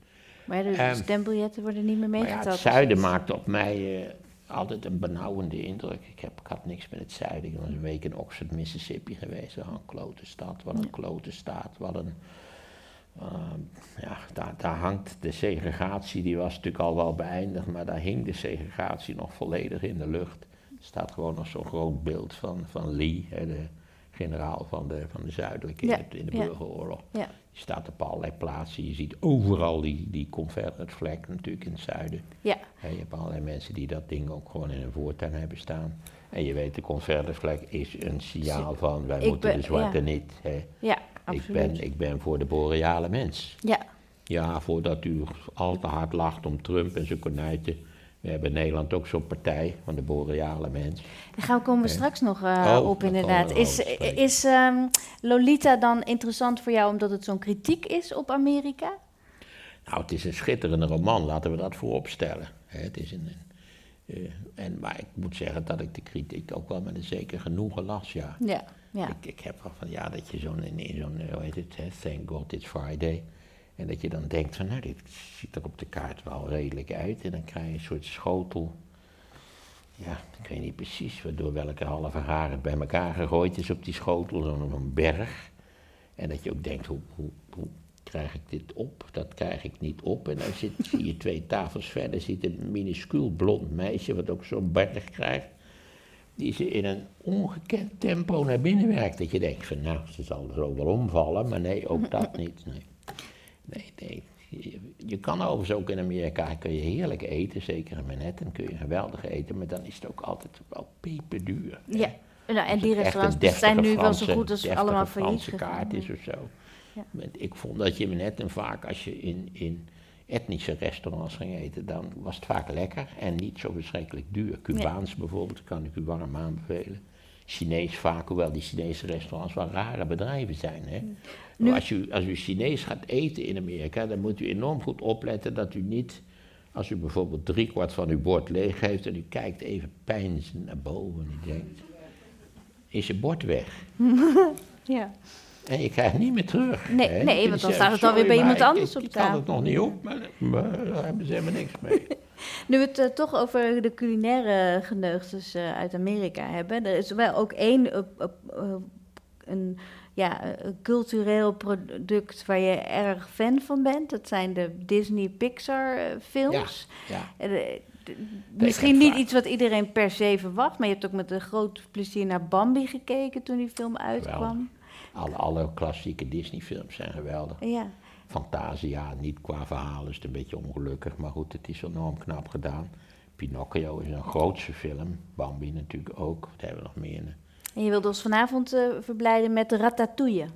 Maar de Ehm, stembiljetten worden niet meer Maar ja, meegeteld. het zuiden maakte op mij eh, altijd een benauwende indruk. Ik, heb, ik had niks met het zuiden. Ik was een week in Oxford, Mississippi geweest. Wat een klote stad, wat een klote staat, wat een... ehm, ja, daar, daar hangt de segregatie, die was natuurlijk al wel beëindigd, maar daar hing de segregatie nog volledig in de lucht. Er staat gewoon nog zo'n groot beeld van, van Lee, hè, de generaal van de, van de zuidelijke Ja, in de, in de ja. burgeroorlog. Ja. Die staat op allerlei plaatsen. Je ziet overal die, die Confederate flag natuurlijk in het zuiden. Ja, je hebt allerlei mensen die dat ding ook gewoon in hun voortuin hebben staan. En je weet, de Confederate flag is een signaal van wij Ik moeten ben- de zwarte ja. niet. Ja, Ik, absoluut. ben, ik ben voor de boreale mens. Ja, Ja, voordat u al te hard lacht om Trump en zijn konijten. We hebben in Nederland ook zo'n partij van de boreale mens. daar gaan we komen we straks nog eh, Oh, op inderdaad. Is, is ehm, Lolita dan interessant voor jou omdat het zo'n kritiek is op Amerika? Nou, het is een schitterende roman, laten we dat voorop stellen. Hè, het is een, een, eh, en, maar ik moet zeggen dat ik de kritiek ook wel met een zeker genoegen las, ja. Ja, ja. Ik, ik heb wel van, ja, dat je zo'n, in, zo'n, eh, hoe heet het, hè, thank God it's Friday. En dat je dan denkt van, nou, dit ziet er op de kaart wel redelijk uit. En dan krijg je een soort schotel. Ja, ik weet niet precies door welke halve haar het bij elkaar gegooid is op die schotel, zo'n berg. En dat je ook denkt, hoe, hoe, hoe krijg ik dit op? Dat krijg ik niet op. En dan zit, zie je twee tafels verder, zit een minuscuul blond meisje, wat ook zo'n berg krijgt. Die ze in een ongekend tempo naar binnen werkt. Dat je denkt van, nou, ze zal er zo wel omvallen, maar nee, ook dat <laughs> niet. Nee, nee, nee. Je, je kan overigens ook in Amerika kun je heerlijk eten, zeker in Manhattan kun je geweldig eten, maar dan is het ook altijd wel peperduur. ja. Nou, en die restaurants zijn nu wel zo goed als allemaal failliet kaart is of zo. Ja. Ik vond dat je net en vaak als je in, in etnische restaurants ging eten, dan was het vaak lekker en niet zo verschrikkelijk duur. Cubaans bijvoorbeeld, kan ik u warm aanbevelen. Chinees vaak, hoewel die Chinese restaurants wel rare bedrijven zijn. Hè? Nu- Als, u, als u Chinees gaat eten in Amerika, dan moet u enorm goed opletten dat u niet, als u bijvoorbeeld driekwart van uw bord leeg heeft en u kijkt even pijnzend naar boven en u denkt, is je bord weg? <laughs> Ja. En je krijgt niet meer terug. Nee, hè. nee, want dan staat het alweer bij iemand ik- anders ik, op ik tafel. kan het nog niet op, maar, maar daar hebben ze helemaal niks mee. <laughs> Nu we het eh, toch over de culinaire geneugtes eh, uit Amerika hebben. Er is wel ook één eh, een, ja, eh, een cultureel product waar je erg fan van bent. Dat zijn de Disney-Pixar-films. Ja, Eh, Misschien niet iets wat iedereen per se verwacht, maar je hebt ook met een groot plezier naar Bambi gekeken toen die film uitkwam. alle, alle klassieke Disney-films zijn geweldig. Ja. Fantasia, niet qua verhaal, is het een beetje ongelukkig, maar goed, het is enorm knap gedaan. Pinocchio is een grootse film, Bambi natuurlijk ook. Wat hebben we nog meer? En je wilde ons vanavond eh, verblijden met Ratatouille.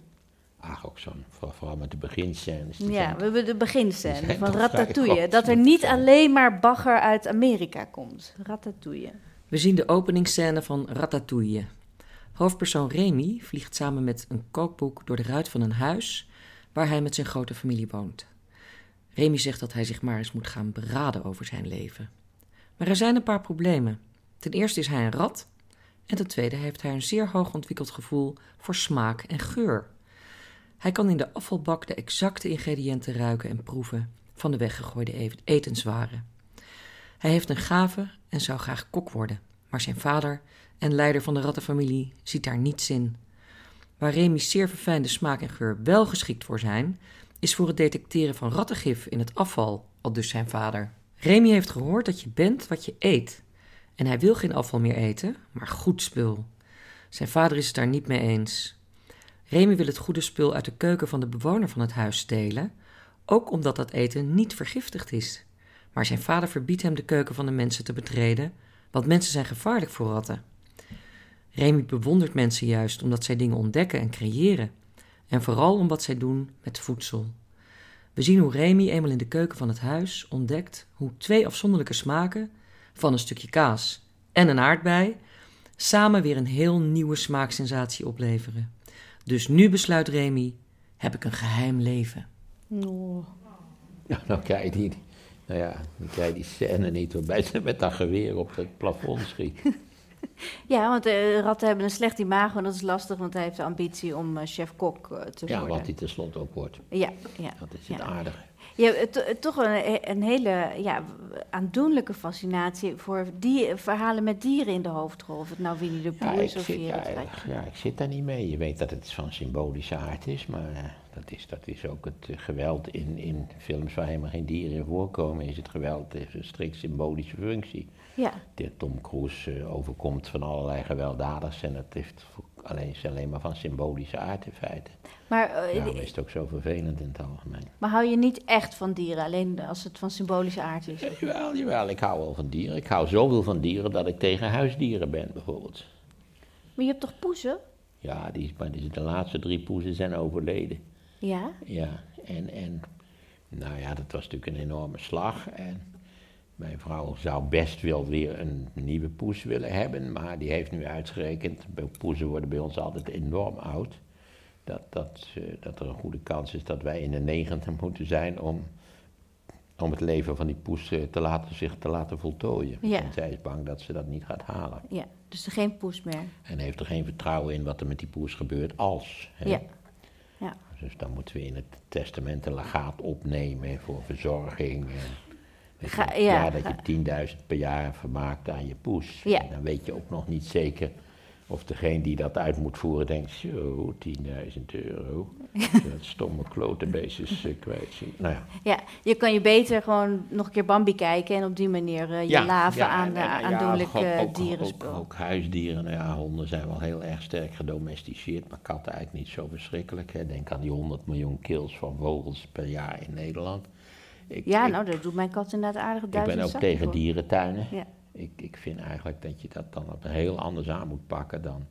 Ach, ook zo'n, voor- vooral met de beginscènes. Ja, zijn- we hebben de beginscène van Ratatouille. Dat er niet alleen maar bagger uit Amerika komt. Ratatouille. We zien de openingsscène van Ratatouille. Hoofdpersoon Remy vliegt samen met een kookboek door de ruit van een huis waar hij met zijn grote familie woont. Remy zegt dat hij zich maar eens moet gaan beraden over zijn leven. Maar er zijn een paar problemen. Ten eerste is hij een rat en ten tweede heeft hij een zeer hoog ontwikkeld gevoel voor smaak en geur. Hij kan in de afvalbak de exacte ingrediënten ruiken en proeven van de weggegooide e- etenswaren. Hij heeft een gave en zou graag kok worden, maar zijn vader en leider van de rattenfamilie ziet daar niets in. Waar Remy's zeer verfijnde smaak en geur wel geschikt voor zijn, is voor het detecteren van rattengif in het afval, al dus zijn vader. Remy heeft gehoord dat je bent wat je eet. En hij wil geen afval meer eten, maar goed spul. Zijn vader is het daar niet mee eens. Remy wil het goede spul uit de keuken van de bewoner van het huis stelen, ook omdat dat eten niet vergiftigd is. Maar zijn vader verbiedt hem de keuken van de mensen te betreden, want mensen zijn gevaarlijk voor ratten. Remy bewondert mensen juist omdat zij dingen ontdekken en creëren, en vooral om wat zij doen met voedsel. We zien hoe Remy eenmaal in de keuken van het huis ontdekt hoe twee afzonderlijke smaken, van een stukje kaas en een aardbei, samen weer een heel nieuwe smaaksensatie opleveren. Dus nu besluit Remy: heb ik een geheim leven. Oh. Ja, dan krijg je die, nou ja, dan krijg je die scène niet waarbij ze met dat geweer op het plafond schiet. <laughs> Ja, want uh, ratten hebben een slecht imago en dat is lastig, want hij heeft de ambitie om uh, chef-kok uh, te ja, worden. wat hij tenslotte ook wordt. Ja, ja. Dat is het ja. aardige. Je hebt toch een, een hele ja, aandoenlijke fascinatie voor die, verhalen met dieren in de hoofdrol. Of het nou Winnie de Pooh Ja, is of zit, ja, ja, ik zit daar niet mee. Je weet dat het van symbolische aard is, maar eh, dat, is, dat is ook het eh, geweld in, in films waar helemaal geen dieren in voorkomen. Is het geweld heeft een strikt symbolische functie. Ja, De Tom Cruise eh, overkomt van allerlei gewelddaders en het heeft alleen, is alleen maar van symbolische aard in feite. Maar, Daarom is het ook zo vervelend in het algemeen. maar hou je niet echt van dieren, alleen als het van symbolische aard is? Ja, jawel, jawel, ik hou wel van dieren. Ik hou zoveel van dieren dat ik tegen huisdieren ben, bijvoorbeeld. Maar je hebt toch poezen? Ja, die, maar die, de laatste drie poezen zijn overleden. Ja. Ja, en, en nou ja, dat was natuurlijk een enorme slag. En mijn vrouw zou best wel weer een nieuwe poes willen hebben, maar die heeft nu uitgerekend, poezen worden bij ons altijd enorm oud, dat, dat, eh, dat er een goede kans is dat wij in de negentig <laughs> moeten zijn om, om het leven van die poes eh, te laten, zich te laten voltooien. Ja. En zij is bang dat ze dat niet gaat halen. Ja, dus er geen poes meer. En heeft er geen vertrouwen in wat er met die poes gebeurt als. Hè? Ja. Ja. Dus dan moeten we in het testament een legaat opnemen voor verzorging. En, Ga- ja, dat je 10.000 per jaar vermaakt aan je poes. Ja. En dan weet je ook nog niet zeker of degene die dat uit moet voeren denkt, zo, 10.000 euro. <laughs> dat stomme klote beestjes eh, kwijt zien. Nou ja. Ja, je kan je beter gewoon nog een keer Bambi kijken en op die manier eh, je laven aan de ja, aandoenlijke ook- ook- dierenspul. Ook, ook huisdieren, nou ja, honden zijn wel heel erg sterk gedomesticeerd, maar katten eigenlijk niet zo verschrikkelijk. Hè. Denk aan die 100 miljoen kills van vogels per jaar in Nederland. Ik, ja, ik- nou, dat doet mijn kat inderdaad aardig ik duizend ben ook tegen voor. dierentuinen. Ja. Ik, ik vind eigenlijk dat je dat dan op een heel anders aan moet pakken dan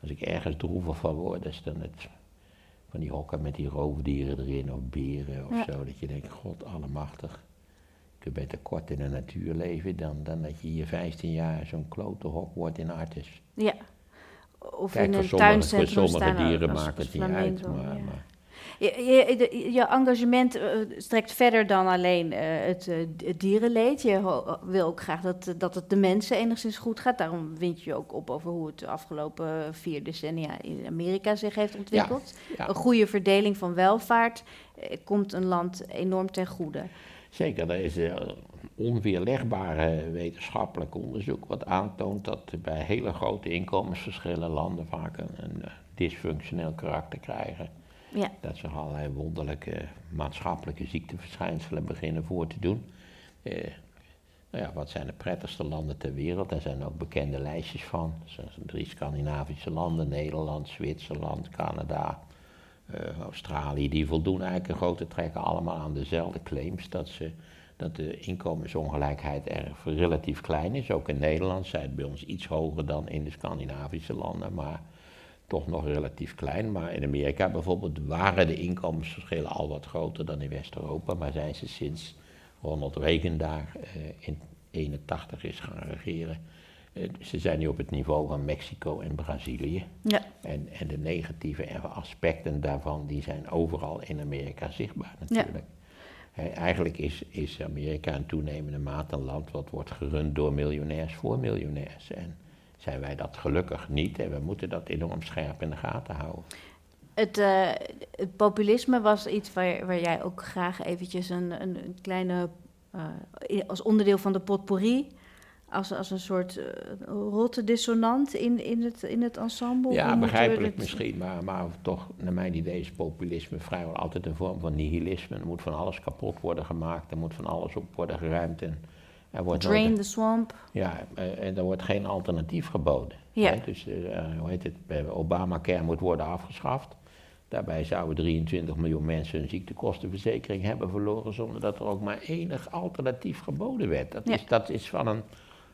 als ik ergens droevig van word, is dan het van die hokken met die roofdieren erin of beren of Ja. zo. Dat je denkt, god allemachtig. Je kunt beter kort in de natuur leven dan, dan dat je hier 15 jaar zo'n klote hok wordt in Artis. Ja. Of Kijk, in voor een sommige, voor tuincentrum sommige staan dieren maakt het niet uit. Maar, ja. maar Je, je, de- je engagement eh, strekt verder dan alleen eh, het, eh, het dierenleed. Je wil ook graag dat, dat het de mensen enigszins goed gaat. Daarom wind je ook op over hoe het de afgelopen vier decennia in Amerika zich heeft ontwikkeld. ja. Een goede verdeling van welvaart komt een land enorm ten goede. Zeker, er is onweerlegbare wetenschappelijk onderzoek wat aantoont dat bij hele grote inkomensverschillen landen vaak een, een dysfunctioneel karakter krijgen. Ja, Dat zich allerlei wonderlijke maatschappelijke ziekteverschijnselen beginnen voor te doen. Eh, nou ja, wat zijn de prettigste landen ter wereld? Daar zijn ook bekende lijstjes van. Er zijn drie Scandinavische landen, Nederland, Zwitserland, Canada, eh, Australië. Die voldoen eigenlijk in grote trekken allemaal aan dezelfde claims. Dat, ze, dat de inkomensongelijkheid erg relatief klein is. Ook in Nederland zijn het bij ons iets hoger dan in de Scandinavische landen. Maar toch nog relatief klein. Maar in Amerika bijvoorbeeld waren de inkomensverschillen al wat groter dan in West-Europa. Maar zijn ze sinds Ronald Reagan daar eh, in 81 is gaan regeren. eh, ze zijn nu op het niveau van Mexico en Brazilië. ja, En, en de negatieve aspecten daarvan die zijn overal in Amerika zichtbaar natuurlijk. Hè, Eigenlijk is, is Amerika in toenemende mate een land wat wordt gerund door miljonairs voor miljonairs. En zijn wij dat gelukkig niet en we moeten dat enorm scherp in de gaten houden. Het, eh, het populisme was iets waar, waar jij ook graag eventjes een, een, een kleine, eh, als onderdeel van de potpourri als, als een soort uh, rotte dissonant in, in, het, in het ensemble? Ja, begrijpelijk misschien, maar, maar toch, naar mijn idee is populisme vrijwel altijd een vorm van nihilisme. Er moet van alles kapot worden gemaakt, er moet van alles op worden geruimd. En er wordt Drain nooit, the swamp. Ja, en er wordt geen alternatief geboden. Ja. Hè? Dus, uh, hoe heet het, Obamacare moet worden afgeschaft. Daarbij zouden 23 miljoen mensen hun ziektekostenverzekering hebben verloren zonder dat er ook maar enig alternatief geboden werd. Dat, is, dat is van een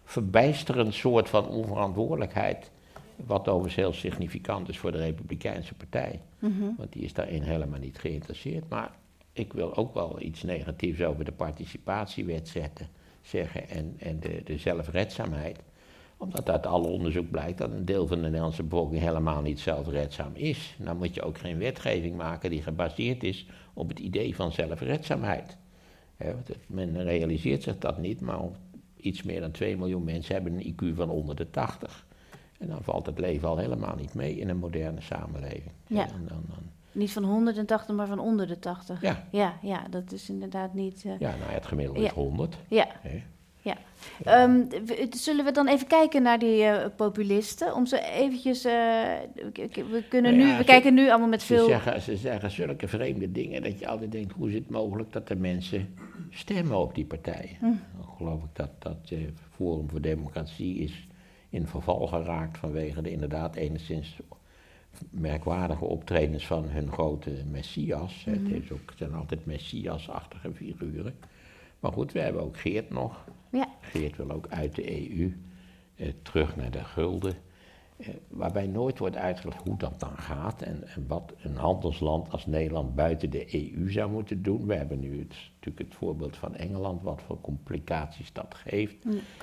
verbijsterend soort van onverantwoordelijkheid, wat overigens heel significant is voor de Republikeinse Partij. Mhm. Want die is daarin helemaal niet geïnteresseerd. Maar ik wil ook wel iets negatiefs over de participatiewet zetten, zeggen en, en de, de zelfredzaamheid omdat uit alle onderzoek blijkt dat een deel van de Nederlandse bevolking helemaal niet zelfredzaam is. Dan moet je ook geen wetgeving maken die gebaseerd is op het idee van zelfredzaamheid. men realiseert zich dat niet, maar iets meer dan 2 miljoen mensen hebben een IQ van onder de 80. En dan valt het leven al helemaal niet mee in een moderne samenleving. Ja. dan, dan, niet van 180, maar van onder de 80. Ja. Ja, ja dat is inderdaad niet... Uh... Ja, nou, het gemiddelde is 100. Ja. Ja. Um, zullen we dan even kijken naar die uh, populisten? Om ze eventjes. Uh, we, kunnen nou ja, nu, we kijken nu allemaal met veel. Ze zeggen, ze zeggen zulke vreemde dingen dat je altijd denkt: hoe is het mogelijk dat de mensen stemmen op die partijen? Hm. Dan geloof ik dat dat uh, Forum voor Democratie is in verval geraakt vanwege de inderdaad enigszins merkwaardige optredens van hun grote messias. Het mhm. is ook, zijn altijd messiasachtige figuren. Maar goed, we hebben ook Geert nog. Ja. Geert wil ook uit de EU, eh, terug naar de gulden. Eh, waarbij nooit wordt uitgelegd hoe dat dan gaat en, en, wat een handelsland als Nederland buiten de EU zou moeten doen. We hebben nu het, natuurlijk het voorbeeld van Engeland, wat voor complicaties dat geeft.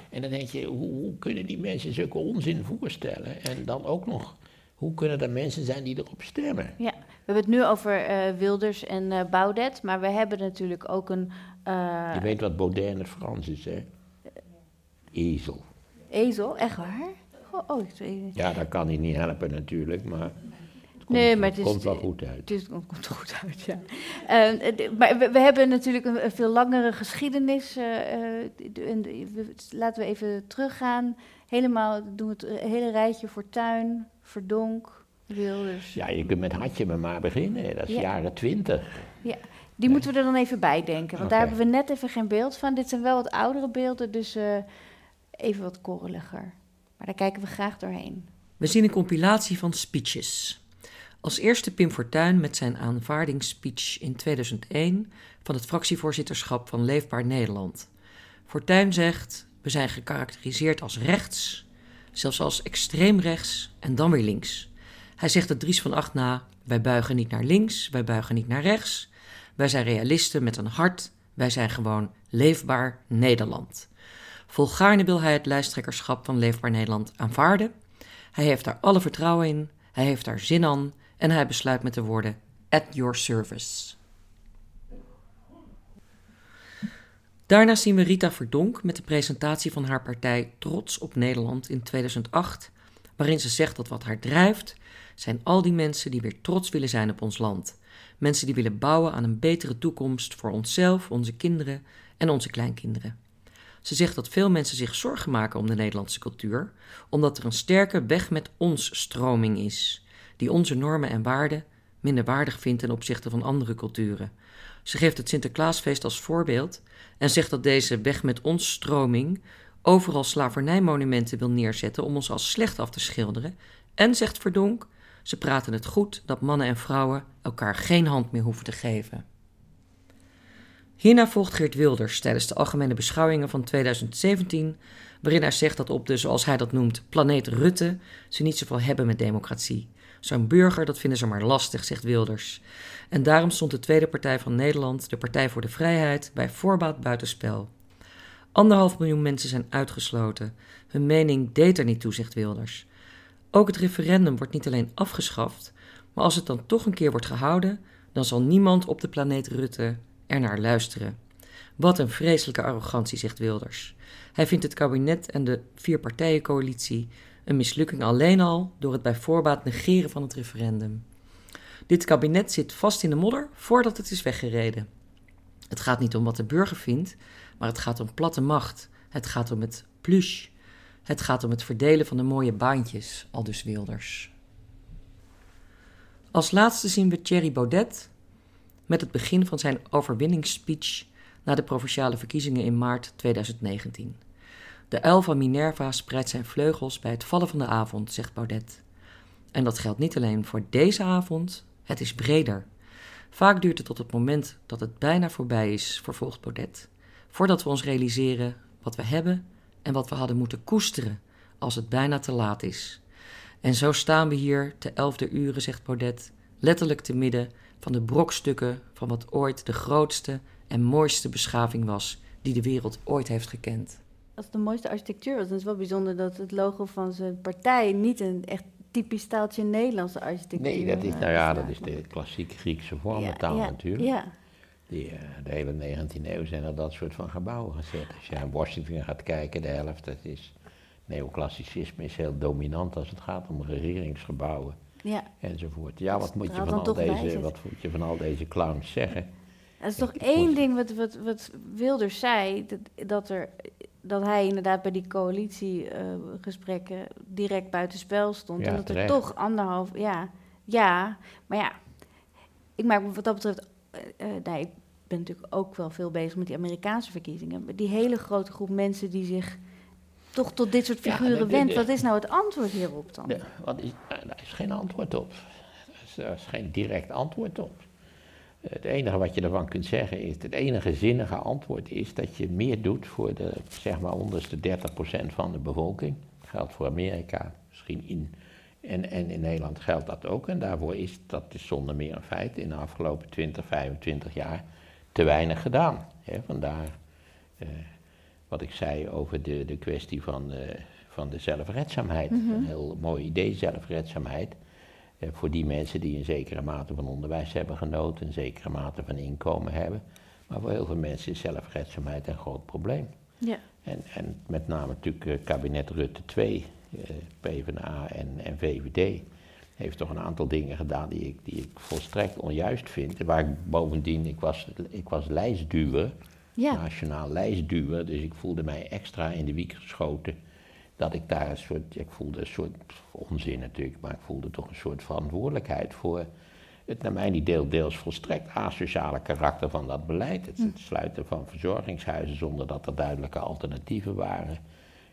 En dan denk je, hoe, hoe, kunnen die mensen zulke onzin voorstellen? En dan ook nog, hoe kunnen er mensen zijn die erop stemmen? Ja, we hebben het nu over uh, Wilders en uh, Baudet, maar we hebben natuurlijk ook een... Uh... Je weet wat Baudet in het Frans is, hè? ezel. Ezel, echt waar? Oh, oh ik Ja, dat kan hij niet helpen natuurlijk, maar het komt, nee, maar het, is, komt wel goed uit. Het, is, het komt goed uit, ja. Uh, maar we, we, hebben natuurlijk een, een, veel langere geschiedenis. Uh, laten we even teruggaan. Helemaal doen we het hele rijtje Fortuin, Verdonk, Wilders. Ja, je kunt met Hartje maar beginnen. Dat is jaren twintig. Ja. Die moeten we er dan even bij denken. Want daar hebben we net even geen beeld van. Dit zijn wel wat oudere beelden, dus uh, even wat korreliger. Maar daar kijken we graag doorheen. We zien een compilatie van speeches. Als eerste Pim Fortuyn met zijn aanvaardingsspeech in 2001 van het fractievoorzitterschap van Leefbaar Nederland. Fortuyn zegt: We zijn gekarakteriseerd als rechts, zelfs als extreem rechts en dan weer links. Hij zegt het Dries van Acht na: Wij buigen niet naar links, wij buigen niet naar rechts. Wij zijn realisten met een hart. Wij zijn gewoon leefbaar Nederland. Volgaarne wil hij het lijsttrekkerschap van Leefbaar Nederland aanvaarden. Hij heeft daar alle vertrouwen in, hij heeft daar zin aan en hij besluit met de woorden: At your service. Daarna zien we Rita Verdonk met de presentatie van haar partij Trots op Nederland in 2008, waarin ze zegt dat wat haar drijft zijn al die mensen die weer trots willen zijn op ons land. Mensen die willen bouwen aan een betere toekomst voor onszelf, onze kinderen en onze kleinkinderen. Ze zegt dat veel mensen zich zorgen maken om de Nederlandse cultuur, omdat er een sterke weg met ons stroming is, die onze normen en waarden minder waardig vindt ten opzichte van andere culturen. Ze geeft het Sinterklaasfeest als voorbeeld en zegt dat deze weg met ons stroming overal slavernijmonumenten wil neerzetten om ons als slecht af te schilderen. En zegt Verdonk ze praten het goed dat mannen en vrouwen elkaar geen hand meer hoeven te geven. Hierna volgt Geert Wilders tijdens de algemene beschouwingen van 2017, waarin hij zegt dat op de, zoals hij dat noemt, planeet Rutte ze niet zoveel hebben met democratie. Zo'n burger, dat vinden ze maar lastig, zegt Wilders. En daarom stond de Tweede Partij van Nederland, de Partij voor de Vrijheid, bij voorbaat buitenspel. Anderhalf miljoen mensen zijn uitgesloten. Hun mening deed er niet toe, zegt Wilders. Ook het referendum wordt niet alleen afgeschaft, maar als het dan toch een keer wordt gehouden, dan zal niemand op de planeet Rutte er naar luisteren. Wat een vreselijke arrogantie, zegt Wilders. Hij vindt het kabinet en de vierpartijencoalitie een mislukking alleen al door het bij voorbaat negeren van het referendum. Dit kabinet zit vast in de modder voordat het is weggereden. Het gaat niet om wat de burger vindt, maar het gaat om platte macht. Het gaat om het pluche. Het gaat om het verdelen van de mooie baantjes, aldus Wilders. Als laatste zien we Thierry Baudet met het begin van zijn overwinningsspeech na de provinciale verkiezingen in maart 2019. De uil van Minerva spreidt zijn vleugels bij het vallen van de avond, zegt Baudet. En dat geldt niet alleen voor deze avond, het is breder. Vaak duurt het tot het moment dat het bijna voorbij is, vervolgt Baudet, voordat we ons realiseren wat we hebben en wat we hadden moeten koesteren als het bijna te laat is. En zo staan we hier te elfde uren, zegt Baudet, letterlijk te midden van de brokstukken van wat ooit de grootste en mooiste beschaving was die de wereld ooit heeft gekend. Als het de mooiste architectuur was, dan is het wel bijzonder dat het logo van zijn partij niet een echt typisch staaltje Nederlandse architectuur Nee, dat is, nou ja, dat is de klassieke Griekse vormentaal ja, ja, natuurlijk. Ja, Die, eh, de hele 19e eeuw zijn er dat soort van gebouwen gezet. Als je naar Washington gaat kijken, de helft, dat is... Neoclassicisme is heel dominant als het gaat om regeringsgebouwen ja. enzovoort. Ja, wat moet, je van al deze, wat moet je van al deze clowns zeggen? Dat is toch één ding wat, wat, wat Wilders zei, dat, dat, er, dat hij inderdaad bij die coalitiegesprekken direct buitenspel stond. Ja, en dat er toch anderhalf, ja, ja, maar ja, ik maak me wat dat betreft, eh, eh, nou, ik ben natuurlijk ook wel veel bezig met die Amerikaanse verkiezingen, maar die hele grote groep mensen die zich toch tot dit soort figuren wendt, wat is nou het antwoord hierop dan? De, wat is, nou, daar is geen antwoord op. Is, daar is geen direct antwoord op. Het enige wat je ervan kunt zeggen is, het enige zinnige antwoord is dat je meer doet voor de, zeg maar, onderste 30% van de bevolking. Dat geldt voor Amerika, misschien in, en, en in Nederland geldt dat ook. En daarvoor is, dat is zonder meer een feit, in de afgelopen 20, 25 jaar te weinig gedaan. Vandaar eh, wat ik zei over de, de kwestie van, eh, van de zelfredzaamheid. Een heel mooi idee, zelfredzaamheid. Eh, voor die mensen die een zekere mate van onderwijs hebben genoten, een zekere mate van inkomen hebben. Maar voor heel veel mensen is zelfredzaamheid een groot probleem. Ja, En, en met name natuurlijk eh, kabinet Rutte 2, eh, PvdA en, en VVD, heeft toch een aantal dingen gedaan die ik, die ik volstrekt onjuist vind. Waar ik bovendien, ik was, ik was lijstduwer, ja. nationaal lijstduwer, dus ik voelde mij extra in de wiek geschoten. Dat ik daar een soort, ik voelde een soort onzin natuurlijk, maar ik voelde toch een soort verantwoordelijkheid voor het naar mijn idee deels volstrekt asociale karakter van dat beleid. Het, sluiten van verzorgingshuizen zonder dat er duidelijke alternatieven waren.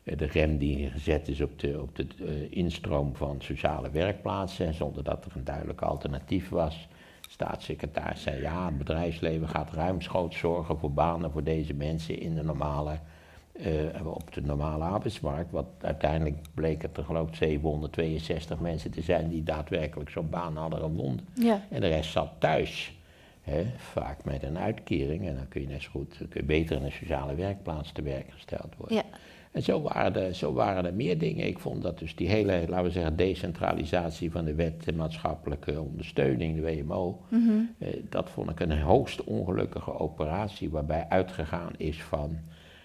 Eh, De rem die gezet is op de, op de eh, instroom van sociale werkplaatsen zonder dat er een duidelijk alternatief was. Staatssecretaris zei ja, het bedrijfsleven gaat ruimschoots zorgen voor banen voor deze mensen in de normale, eh, op de normale arbeidsmarkt. Wat uiteindelijk bleek het er geloof ik 762 mensen te zijn die daadwerkelijk zo'n baan hadden gevonden. ja. En de rest zat thuis. Hè, vaak met een uitkering. En dan kun je net zo goed, kun je beter in een sociale werkplaats te werk gesteld worden. Ja. En zo waren, er, zo waren er meer dingen. Ik vond dat dus die hele, laten we zeggen, decentralisatie van de wet de maatschappelijke ondersteuning, de WMO, Mhm. eh, dat vond ik een hoogst ongelukkige operatie waarbij uitgegaan is van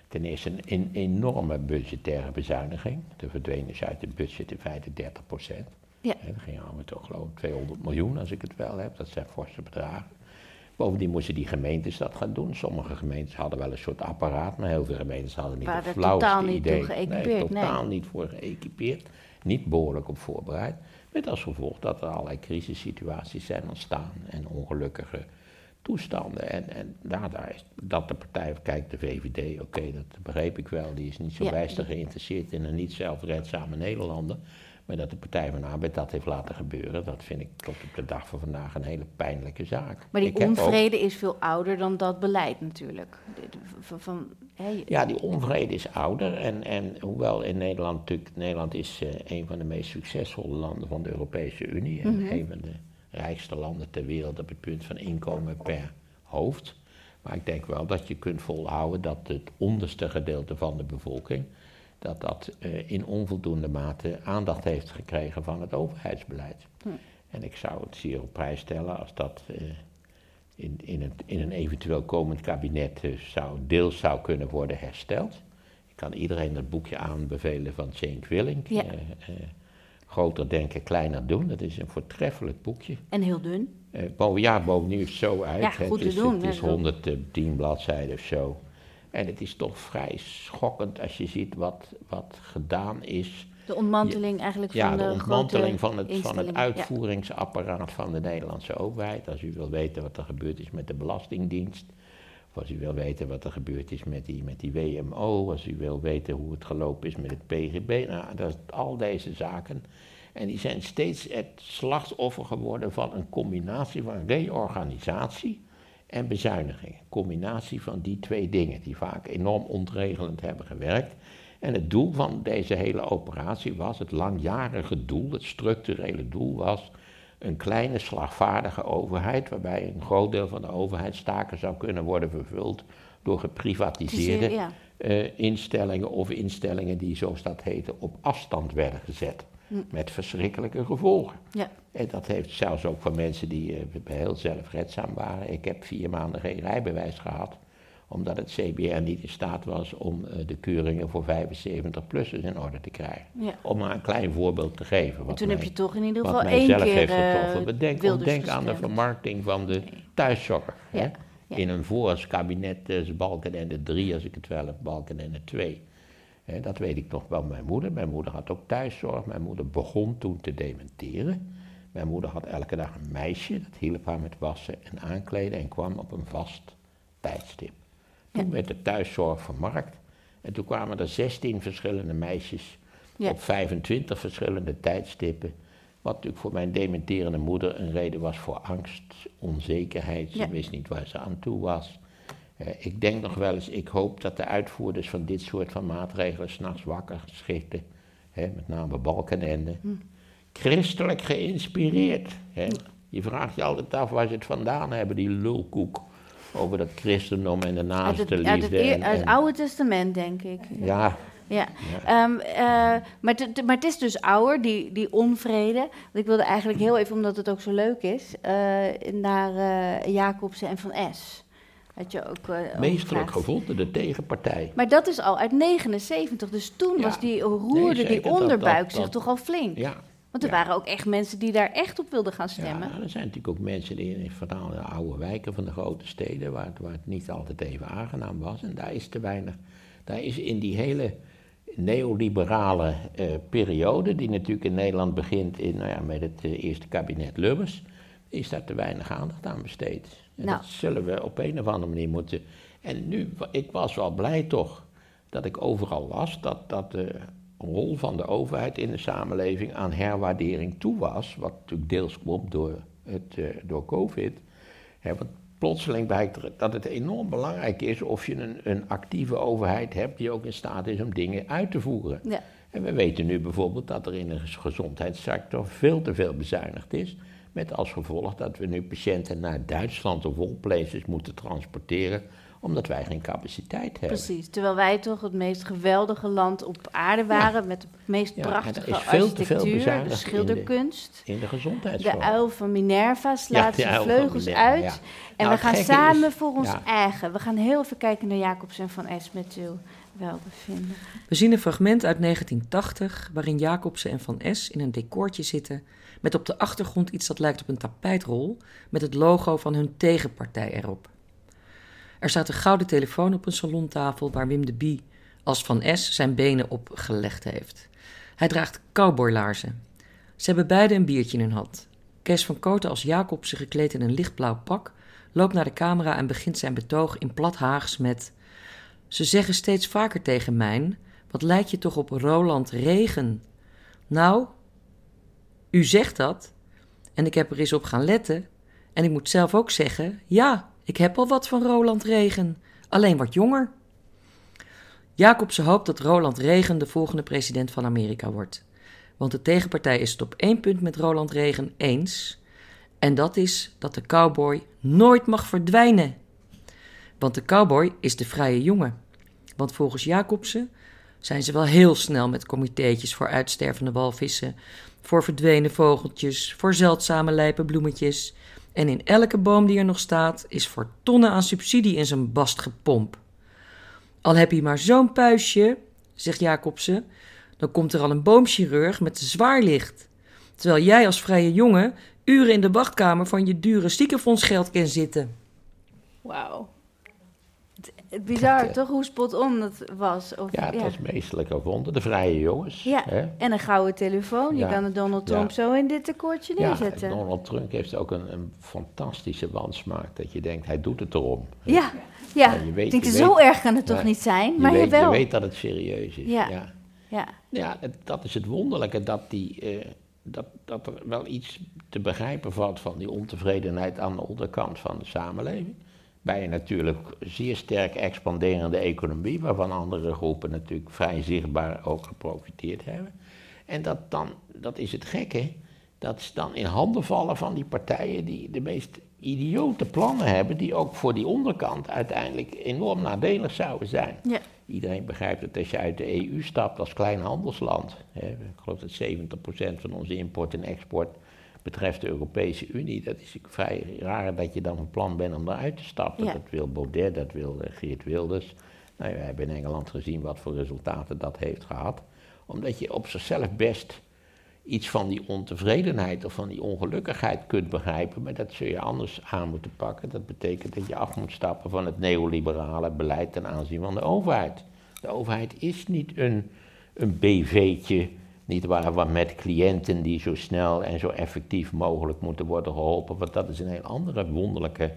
ten eerste een, een enorme budgettaire bezuiniging. Er verdween dus uit het budget in feite 30 procent. Ja. Dat ging allemaal toch geloof ik 200 miljoen als ik het wel heb, dat zijn forse bedragen. Bovendien moesten die gemeentes dat gaan doen. Sommige gemeentes hadden wel een soort apparaat, maar heel veel gemeentes hadden niet het flauwste totaal niet idee. geëquipeerd, Nee, nee. totaal niet voor geëquipeerd. Niet behoorlijk op voorbereid. Met als gevolg dat er allerlei crisissituaties zijn ontstaan en ongelukkige toestanden. En, en ja, daar is, dat de partij, kijk de VVD, oké, dat begreep ik wel. Die is niet zo Ja. bijster geïnteresseerd in een niet zelfredzame Nederlander. Maar dat de Partij van de Arbeid dat heeft laten gebeuren, dat vind ik tot op de dag van vandaag een hele pijnlijke zaak. Maar die Ik heb ook- onvrede is veel ouder dan dat beleid natuurlijk. Van, Ja, die onvrede is ouder. En, en hoewel in Nederland natuurlijk, Nederland is eh, een van de meest succesvolle landen van de Europese Unie. En Mhm. een van de rijkste landen ter wereld op het punt van inkomen per hoofd. Maar ik denk wel dat je kunt volhouden dat het onderste gedeelte van de bevolking. dat dat eh, in onvoldoende mate aandacht heeft gekregen van het overheidsbeleid. Hm. En ik zou het zeer op prijs stellen als dat eh, in, in, het, in een eventueel komend kabinet eh, zou, deels zou kunnen worden hersteld. Ik kan iedereen het boekje aanbevelen van Cenk Willink. Ja. Eh, eh, groter denken, kleiner doen. Dat is een voortreffelijk boekje. En heel dun. Eh, boven, ja, bovendien is het zo uit. Ja, het is, doen, Het is hè, zo. 110 bladzijden of zo. En het is toch vrij schokkend als je ziet wat, wat gedaan is. De ontmanteling eigenlijk Ja, van de, de ontmanteling van het, van het. Ja. uitvoeringsapparaat van de Nederlandse overheid. Als u wil weten wat er gebeurd is met de Belastingdienst. Of als u wil weten wat er gebeurd is met die, met die WMO. Als u wil weten hoe het gelopen is met het PGB. Nou, dat, al deze zaken. En die zijn steeds het slachtoffer geworden van een combinatie van reorganisatie en bezuiniging. Combinatie van die twee dingen die vaak enorm ontregelend hebben gewerkt. En het doel van deze hele operatie was, het langjarige doel, het structurele doel was een kleine slagvaardige overheid, waarbij een groot deel van de overheidstaken zou kunnen worden vervuld door geprivatiseerde Ja. eh, instellingen of instellingen die, zoals dat heette, op afstand werden gezet. Met verschrikkelijke gevolgen. Ja. En dat heeft zelfs ook voor mensen die eh, heel zelfredzaam waren. Ik heb vier maanden geen rijbewijs gehad, omdat het CBR niet in staat was om eh, de keuringen voor 75-plussers in orde te krijgen. Ja. Om maar een klein voorbeeld te geven. En Wat toen heb je toch in ieder wat geval één keer heeft eh, getroffen. Bedenk, denk aan de vermarkting van de thuiszorger. Ja, Hè? ja. In een vorig kabinet is Balkenende 3, als ik het wel heb, Balkenende 2. Hè, dat weet ik nog wel mijn moeder. Mijn moeder had ook thuiszorg. Mijn moeder begon toen te dementeren. Mijn moeder had elke dag een meisje, dat hielp haar met wassen en aankleden en kwam op een vast tijdstip. Toen werd de thuiszorg vermarkt en toen kwamen er 16 verschillende meisjes Ja. op 25 verschillende tijdstippen. Wat natuurlijk voor mijn dementerende moeder een reden was voor angst, onzekerheid. Ze Ja. wist niet waar ze aan toe was. Eh, ik denk nog wel eens, ik hoop dat de uitvoerders van dit soort van maatregelen s'nachts wakker schikten. Hè, met name Balkenende. Hm. Christelijk geïnspireerd. Hè. Je vraagt je altijd af waar ze het vandaan hebben, die lulkoek. Over dat christendom en de naaste het, uit het, liefde. en- uit het Oude Testament, denk ik. Ja, Ja, Ehm, eh, maar, het- maar het is dus ouder, die, die onvrede. Want ik wilde eigenlijk heel even, omdat het ook zo leuk is, eh, naar eh Jacobsen en Van S. Had je ook meestelijk gevraagd. gevonden, de tegenpartij. Maar dat is al uit 79, dus toen Ja. was die roerde die dat- onderbuik dat- zich dat- toch al flink. Ja, Want er ja. waren ook echt mensen die daar echt op wilden gaan stemmen. Ja, er zijn natuurlijk ook mensen die in vooral de oude wijken van de grote steden, waar het, waar het niet altijd even aangenaam was. En daar is te weinig. Daar is in die hele neoliberale eh, periode, die natuurlijk in Nederland begint in, nou ja, met het eh, eerste kabinet Lubbers, is daar te weinig aandacht aan besteed. En Nou. dat zullen we op een of andere manier moeten. En nu, ik was wel blij toch dat ik overal las dat, dat de rol van de overheid in de samenleving aan herwaardering toe was. Wat natuurlijk deels komt door, het, eh, door COVID. Hè, want plotseling blijkt er dat het enorm belangrijk is of je een, een actieve overheid hebt die ook in staat is om dingen uit te voeren. Ja. En we weten nu bijvoorbeeld dat er in de gezondheidssector veel te veel bezuinigd is. Met als gevolg dat we nu patiënten naar Duitsland of all places moeten transporteren, omdat wij geen capaciteit hebben. Precies, terwijl wij toch het meest geweldige land op aarde waren, met de meest Ja, prachtige is veel te veel architectuur, de bezuinigd in de- schilderkunst. In de De gezondheidszorg. uil van Minerva slaat de zijn vleugels Minerva, uit. ja. En Nou, we het gaan samen is- voor ons ja. eigen. We gaan heel even kijken naar Jacobs en Van Es met uw welbevinden. We zien een fragment uit 1980 waarin Jacobsen en Van S in een decoortje zitten met op de achtergrond iets dat lijkt op een tapijtrol met het logo van hun tegenpartij erop. Er staat een gouden telefoon op een salontafel waar Wim de Bie als Van S zijn benen op gelegd heeft. Hij draagt cowboylaarzen. Ze hebben beide een biertje in hun hand. Kees van Kooten als Jacobsen gekleed in een lichtblauw pak loopt naar de camera en begint zijn betoog in plat Haags met... Ze zeggen steeds vaker tegen mij: wat lijkt je toch op Roland Regen? Nou, u zegt dat. En ik heb er eens op gaan letten. En ik moet zelf ook zeggen: ja, ik heb al wat van Roland Regen, alleen wat jonger. Jacobsen hoopt dat Roland Regen de volgende president van Amerika wordt. Want de tegenpartij is het op één punt met Roland Regen eens. En dat is dat de cowboy nooit mag verdwijnen. Want de cowboy is de vrije jongen. Want volgens Jacobsen zijn ze wel heel snel met comitéetjes voor uitstervende walvissen, voor verdwenen vogeltjes, voor zeldzame lijpe bloemetjes. En in elke boom die er nog staat, is voor tonnen aan subsidie in zijn bast gepompt. Al heb je maar zo'n puistje, zegt Jacobsen, dan komt er al een boomchirurg met zwaarlicht. Terwijl jij als vrije jongen uren in de wachtkamer van je dure ziekenfondsgeld kan zitten. Wauw. Bizar, Ja. toch? Hoe spot-on dat was. Of, Ja, het was meestelijk gevonden. De vrije jongens. Ja, hè? en een gouden telefoon. Je Ja. kan de Donald Ja. Trump zo in dit tekortje Ja, neerzetten. Donald Trump heeft ook een, een fantastische wansmaak. Dat je denkt, hij doet het erom. Ja, ja. Ja, je weet- ik denk, je zo weet- erg kan het toch Ja. niet zijn? Je Maar weet, wel. je weet dat het serieus is. Ja. ja. Ja, Ja, het- dat is het wonderlijke, dat, die, eh, dat, dat er wel iets te begrijpen valt van die ontevredenheid aan de onderkant van de samenleving. Bij een natuurlijk zeer sterk expanderende economie, waarvan andere groepen natuurlijk vrij zichtbaar ook geprofiteerd hebben. En dat dan, dat is het gekke, dat ze dan in handen vallen van die partijen die de meest idiote plannen hebben, die ook voor die onderkant uiteindelijk enorm nadelig zouden zijn. ja. Iedereen begrijpt dat als je uit de EU stapt als klein handelsland, hè, ik geloof dat 70% van onze import en export betreft de Europese Unie, dat is vrij raar dat je dan van plan bent om eruit te stappen. Ja. Dat wil Baudet, dat wil eh, Geert Wilders. Nou, we hebben in Engeland gezien wat voor resultaten dat heeft gehad. Omdat je op zichzelf best iets van die ontevredenheid of van die ongelukkigheid kunt begrijpen, maar dat zul je anders aan moeten pakken. Dat betekent dat je af moet stappen van het neoliberale beleid ten aanzien van de overheid. De overheid is niet een, een BV'tje, niet waar, waar met cliënten die zo snel en zo effectief mogelijk moeten worden geholpen, want dat is een heel andere wonderlijke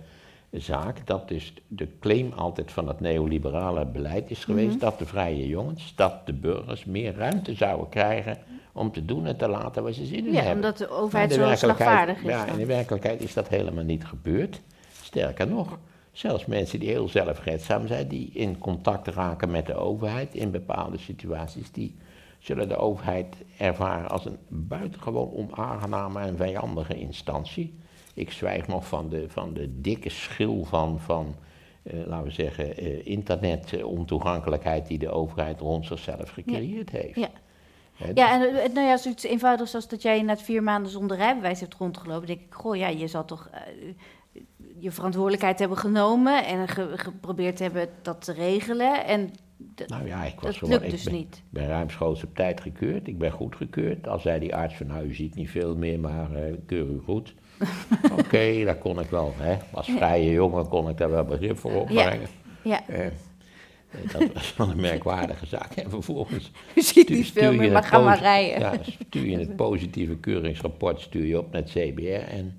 zaak. Dat is de claim altijd van het neoliberale beleid is geweest, dat de vrije jongens, dat de burgers meer ruimte zouden krijgen om te doen en te laten waar ze zin in ja hebben. omdat de overheid zo slagvaardig is. Ja, dan. in de werkelijkheid is dat helemaal niet gebeurd. Sterker nog, zelfs mensen die heel zelfredzaam zijn, die in contact raken met de overheid in bepaalde situaties, die zullen de overheid ervaren als een buitengewoon onaangename en vijandige instantie. Ik zwijg nog van de, van de dikke schil van, van eh, laten we zeggen, eh, internet-ontoegankelijkheid die de overheid rond zichzelf gecreëerd heeft. Ja. Ja, en eh, nou ja, zoiets eenvoudigs als dat jij inderdaad vier maanden zonder rijbewijs hebt rondgelopen. denk ik, goh, ja, je zal toch je verantwoordelijkheid hebben genomen en ge- geprobeerd hebben dat te regelen. En d- Nou ja, ik was dat gewoon, lukt ik dus ben, niet. ben ruimschoots op tijd gekeurd. Ik ben goed gekeurd. Al zei die arts van, nou, u ziet niet veel meer, maar eh, keur u goed. <laughs> Oké, daar kon ik wel, hè. Als vrije jongen kon ik daar wel begrip voor opbrengen. Ja, Eh, eh, dat was wel een merkwaardige zaak. En vervolgens <laughs> je ziet niet veel meer, maar ga maar rijden. Ja, stuur je het <laughs> positieve keuringsrapport stuur je op naar het CBR en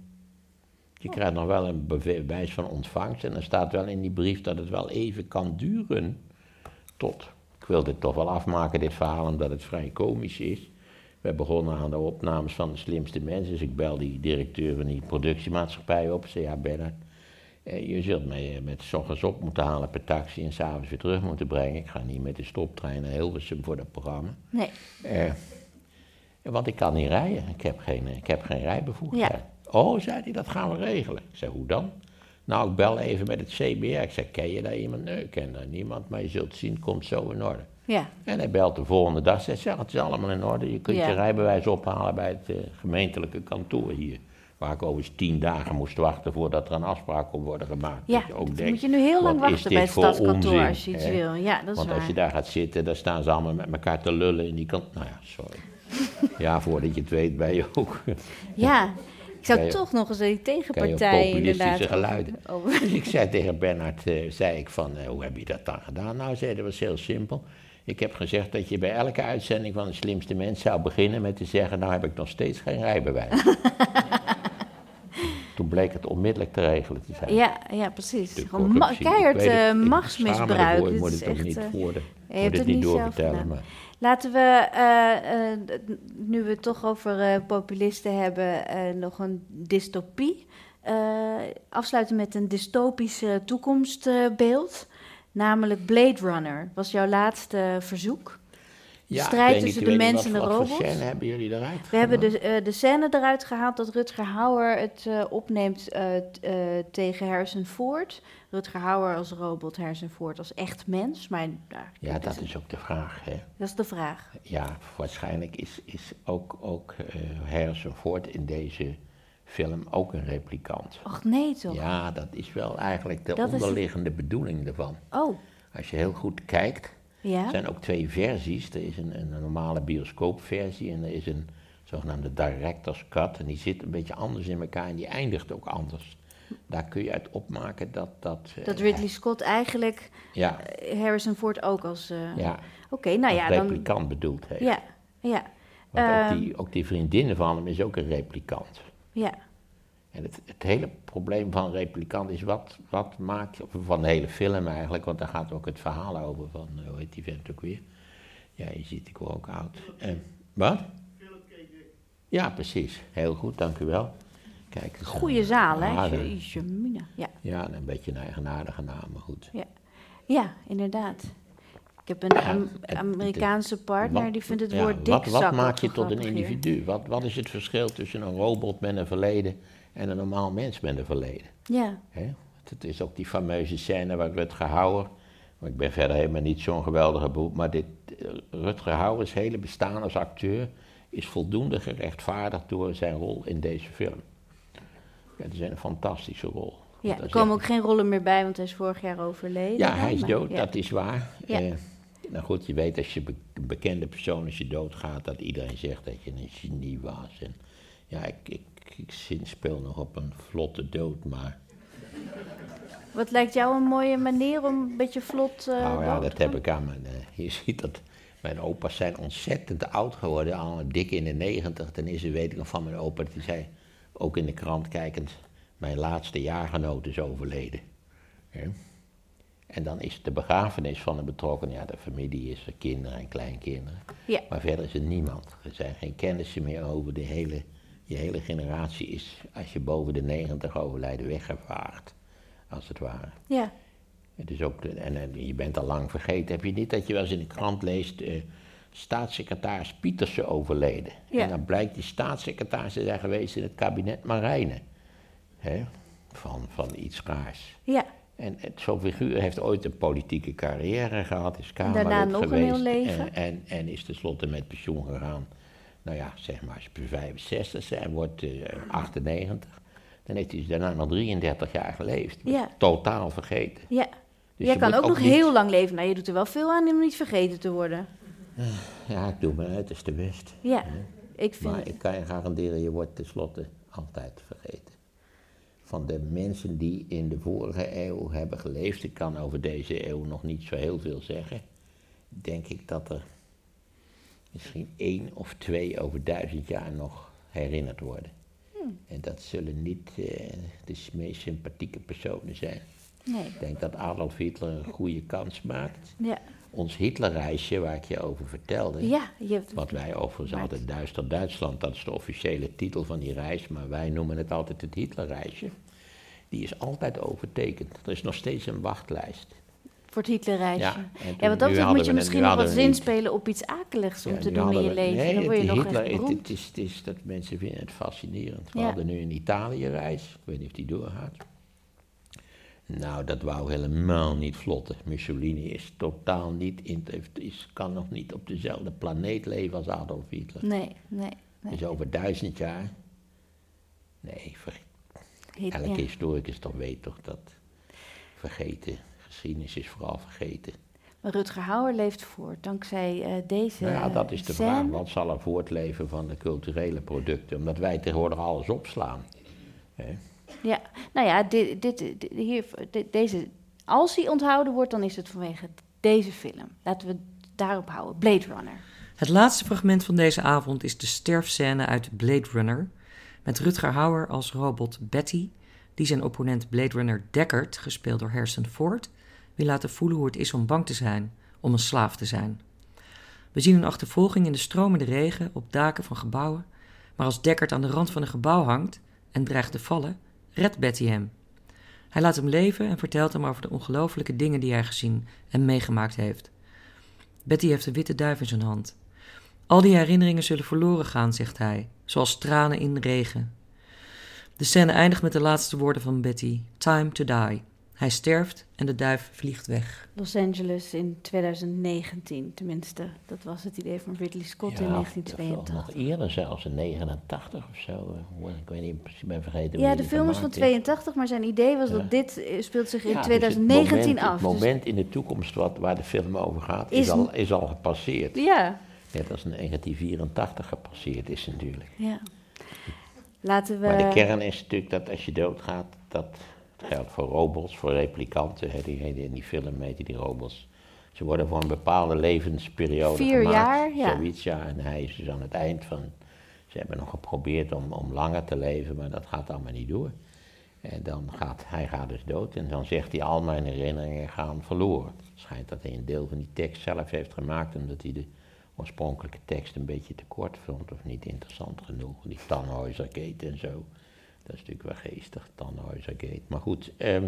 je krijgt nog wel een bewijs van ontvangst. En er staat wel in die brief dat het wel even kan duren tot... Ik wil dit toch wel afmaken, dit verhaal, omdat het vrij komisch is. We begonnen aan de opnames van de slimste mensen. Dus ik bel die directeur van die productiemaatschappij op. Ik zei, ja Bernard, eh, je zult mij eh, met 's ochtends op moeten halen per taxi en s'avonds weer terug moeten brengen. Ik ga niet met de stoptrein naar Hilversum voor dat programma. Nee, Eh, want ik kan niet rijden. Ik heb geen, ik heb geen rijbevoegdheid. Oh, zei hij, dat gaan we regelen. Ik zei, hoe dan? Nou, ik bel even met het CBR. Ik zei, ken je daar iemand? Nee, ik ken daar niemand, maar je zult zien, het komt zo in orde. ja, En hij belt de volgende dag. Zei, zeg, het is allemaal in orde. Je kunt Ja. je rijbewijs ophalen bij het eh, gemeentelijke kantoor hier. Waar ik overigens tien dagen moest wachten voordat er een afspraak kon worden gemaakt. ja. Dat je ook denkt, moet je nu heel lang wachten bij het stadskantoor onzin, als je iets hè? wil. Ja, dat is Want waar. als je daar gaat zitten, dan staan ze allemaal met elkaar te lullen in die kant. Nou ja, sorry. <laughs> ja, voordat je het weet ben je ook. Ja, ik zou je- toch nog eens die tegenpartij inderdaad... geluiden. Dus ik zei tegen Bernard, eh, zei ik van, eh, hoe heb je dat dan gedaan? Nou, zei dat was heel simpel. Ik heb gezegd dat je bij elke uitzending van de slimste mens zou beginnen met te zeggen, nou heb ik nog steeds geen rijbewijs. <laughs> Toen bleek het onmiddellijk te regelen te zijn. Ja, ja, precies. Gewoon ma- keihard eh, ik machtsmisbruik. Ik moet is het echt, niet de, je moet hebt het niet doorvertellen. Maar Laten we, eh, eh, nu we het toch over eh, populisten hebben, nog een dystopie. Afsluiten met een dystopisch toekomstbeeld. namelijk Blade Runner. Was jouw laatste verzoek. ja, strijd tussen de mensen en de wat, Wat robots. scène hebben jullie eruit We hebben de, de scène eruit gehaald dat Rutger Hauer het opneemt tegen Harrison Ford. Rutger Hauer als robot, Ford als echt mens. Maar nou, Ja, dat is ook de vraag, hè. dat is de vraag. Ja, waarschijnlijk is, is ook, ook eh, Ford in deze film ook een replicant. Och nee toch? Ja, dat is wel eigenlijk de Dat is het- onderliggende bedoeling ervan. Oh, Als je heel goed kijkt, ja? er zijn ook twee versies. Er is een, een normale bioscoopversie en er is een zogenaamde director's cut. En die zit een beetje anders in elkaar en die eindigt ook anders. Daar kun je uit opmaken dat dat... eh, Dat Ridley Scott eigenlijk Ja, eh, Harrison Ford ook als... eh, ja, Oké, nou ja, als dan... replicant bedoeld heeft. Ja, ja, Want ook, Ehm. die, ook die vriendin van hem is ook een replicant. ja. En het, het hele probleem van replicant is wat, wat maakt, of van de hele film eigenlijk, want daar gaat ook het verhaal over van, eh, hoe heet die vent ook weer? Ja, je ziet, ik word ook oud. Eh, wat? Ja, precies. Heel goed, dank u wel. Kijk. Goeie zaal, hè? Ja, Jemina. Ja. Ja, een beetje een eigenaardige naam, maar goed. ja, inderdaad. Ik heb een Ja, Am- Amerikaanse partner, Wat- die vindt het ja, woord wat, dikzak wat maakt je tot een individu? Wat, wat is het verschil tussen een robot met een verleden en een normaal mens met een verleden? Ja? Het is ook die fameuze scène waar Rutger Hauer, ik ben verder helemaal niet zo'n geweldige beroep, maar dit, Rutger Hauers hele bestaan als acteur is voldoende gerechtvaardigd door zijn rol in deze film. Het is een fantastische rol. ja er komen ook geen rollen meer bij, want hij is vorig jaar overleden. Ja, hij is maar- dood, ja. dat is waar. Ja. Eh, nou goed, je weet als je be- bekende persoon als je doodgaat, dat iedereen zegt dat je een genie was. En, ja, ik, ik, ik zinspeel nog op een vlotte dood, maar Wat lijkt jou een mooie manier om een beetje vlot... eh, Nou ja, dat heb ik aan mijn. eh, je <laughs> ziet dat. Mijn opa's zijn ontzettend oud geworden, allemaal dik in de negentig. Ten eerste weet ik nog van mijn opa, die zei, ook in de krant kijkend, mijn laatste jaargenoot is overleden. En dan is de begrafenis van de betrokkenen, ja, de familie is er kinderen en kleinkinderen. Ja. Maar verder is er niemand. Er zijn geen kennissen meer over de hele, je hele generatie is, als je boven de negentig overlijden, weggevaagd, als het ware. Ja, Het is ook, en, en je bent al lang vergeten, heb je niet dat je wel eens in de krant leest, eh, staatssecretaris Pietersen overleden. Ja. En dan blijkt die staatssecretaris te zijn geweest in het kabinet Marijnen. Hè? Van, van iets raars. ja, En zo'n figuur heeft ooit een politieke carrière gehad, is Kamerlid Daarna nog een geweest. heel leven. En, en, en is tenslotte met pensioen gegaan. Nou ja, zeg maar, als je 65 bent en wordt eh, 98, dan heeft hij daarna nog 33 jaar geleefd. Ja. Totaal vergeten. ja. Dus Jij je kan ook nog niet- heel lang leven. Nou, je doet er wel veel aan om niet vergeten te worden. Ja, ik doe mijn uiterste best. Ja, ik vind... Maar ik kan je garanderen, je wordt tenslotte altijd vergeten. Van de mensen die in de vorige eeuw hebben geleefd, ik kan over deze eeuw nog niet zo heel veel zeggen, denk ik dat er misschien één of twee over duizend jaar nog herinnerd worden. En dat zullen niet eh, de meest sympathieke personen zijn. Nee, Ik denk dat Adolf Hitler een goede kans maakt. ja. Ons Hitlerreisje, waar ik je over vertelde, Ja, je hebt... wat wij overigens altijd Duister Duitsland, dat is de officiële titel van die reis, maar wij noemen het altijd het Hitlerreisje. Die is altijd overtekend. Er is nog steeds een wachtlijst. Voor het Hitlerreisje. Ja, Ja, betreft hadden moet je misschien nog wat zinspelen op iets akeligs om Ja, te doen in je leven. Nee, dan word je het nog Hitler, echt het, het is, het is dat mensen vinden het fascinerend. We Ja. hadden nu een Italië-reis, ik weet niet of die doorgaat. Nou, dat wou helemaal niet vlotten. Mussolini is totaal niet, in, is, kan nog niet op dezelfde planeet leven als Adolf Hitler. Nee, nee. nee. Dus over duizend jaar. Nee, ver- Hit- elke ja. historicus toch weet toch dat vergeten, geschiedenis is vooral vergeten. Maar Rutger Hauer leeft voort, dankzij eh, deze Nou ja, dat is de scène. vraag. Wat zal er voortleven van de culturele producten? Omdat wij tegenwoordig alles opslaan. Hè? Ja, nou ja, dit, dit, deze, als hij onthouden wordt, dan is het vanwege deze film. Laten we daarop houden. Blade Runner. Het laatste fragment van deze avond is de sterfscène uit Blade Runner. Met Rutger Hauer als robot Betty, die zijn opponent Blade Runner Deckard, gespeeld door Harrison Ford, wil laten voelen hoe het is om bang te zijn, om een slaaf te zijn. We zien een achtervolging in de stromende regen op daken van gebouwen, maar als Deckard aan de rand van een gebouw hangt en dreigt te vallen, redt Betty hem. Hij laat hem leven en vertelt hem over de ongelofelijke dingen die hij gezien en meegemaakt heeft. Betty heeft een witte duif in zijn hand. Al die herinneringen zullen verloren gaan, zegt hij, zoals tranen in regen. De scène eindigt met de laatste woorden van Betty: Time to die. Hij sterft en de duif vliegt weg. Los Angeles in 2019, tenminste. Dat was het idee van Ridley Scott in of- of 1982. nog eerder zelfs, in 89 of zo. Ik weet niet, precies, ik ben vergeten Ja, de film is van gemaakt 82, maar zijn idee was Ja. dat dit eh, speelt zich in Ja, dus 2019 het moment, af. Het Dus- moment in de toekomst wat, waar de film over gaat, is, Is- al, is al gepasseerd. ja, Net als in 1984 gepasseerd is natuurlijk. ja. Laten we... Maar de kern is natuurlijk dat als je doodgaat, dat geldt voor robots, voor replikanten, hè, die, in die film meten die robots. Ze worden voor een bepaalde levensperiode Vier gemaakt. jaar, ja. Zoiets, ja. En hij is dus aan het eind van... Ze hebben nog geprobeerd om, om langer te leven, maar dat gaat allemaal niet door. En dan gaat hij gaat dus dood en dan zegt hij al mijn herinneringen gaan verloren. Het schijnt dat hij een deel van die tekst zelf heeft gemaakt omdat hij de oorspronkelijke tekst een beetje te kort vond of niet interessant genoeg. Die Tannhäuser-gate en zo. Dat is natuurlijk wel geestig, Tannhäuser-gate. Maar goed, eh,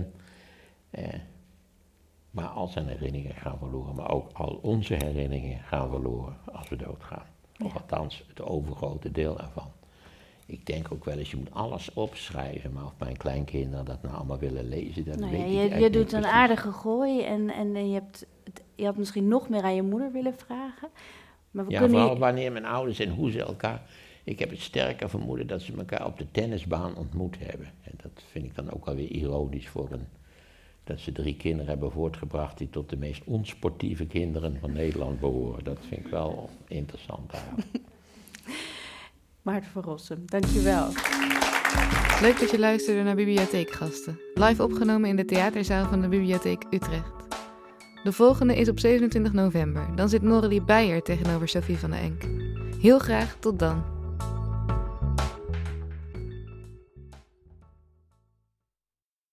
maar al zijn herinneringen gaan verloren, maar ook al onze herinneringen gaan verloren als we doodgaan. Of althans, het overgrote deel ervan. Ik denk ook wel eens, je moet alles opschrijven, maar of mijn kleinkinderen dat nou allemaal willen lezen, dat Nou weet ja, ik je, eigenlijk je niet doet een precies. aardige gooi en, en je, hebt, je had misschien nog meer aan je moeder willen vragen. Maar we Ja, kunnen vooral je- wanneer mijn ouders en hoe ze elkaar... Ik heb het sterke vermoeden dat ze elkaar op de tennisbaan ontmoet hebben. En dat vind ik dan ook alweer ironisch voor een... Dat ze drie kinderen hebben voortgebracht die tot de meest onsportieve kinderen van Nederland behoren. Dat vind ik wel interessant eigenlijk. <laughs> Maarten van Rossum, dankjewel. Leuk dat je luisterde naar Bibliotheekgasten. Live opgenomen in de theaterzaal van de Bibliotheek Utrecht. De volgende is op 27 november. Dan zit Noralie Beijer tegenover Sophie van den Enk. Heel graag tot dan.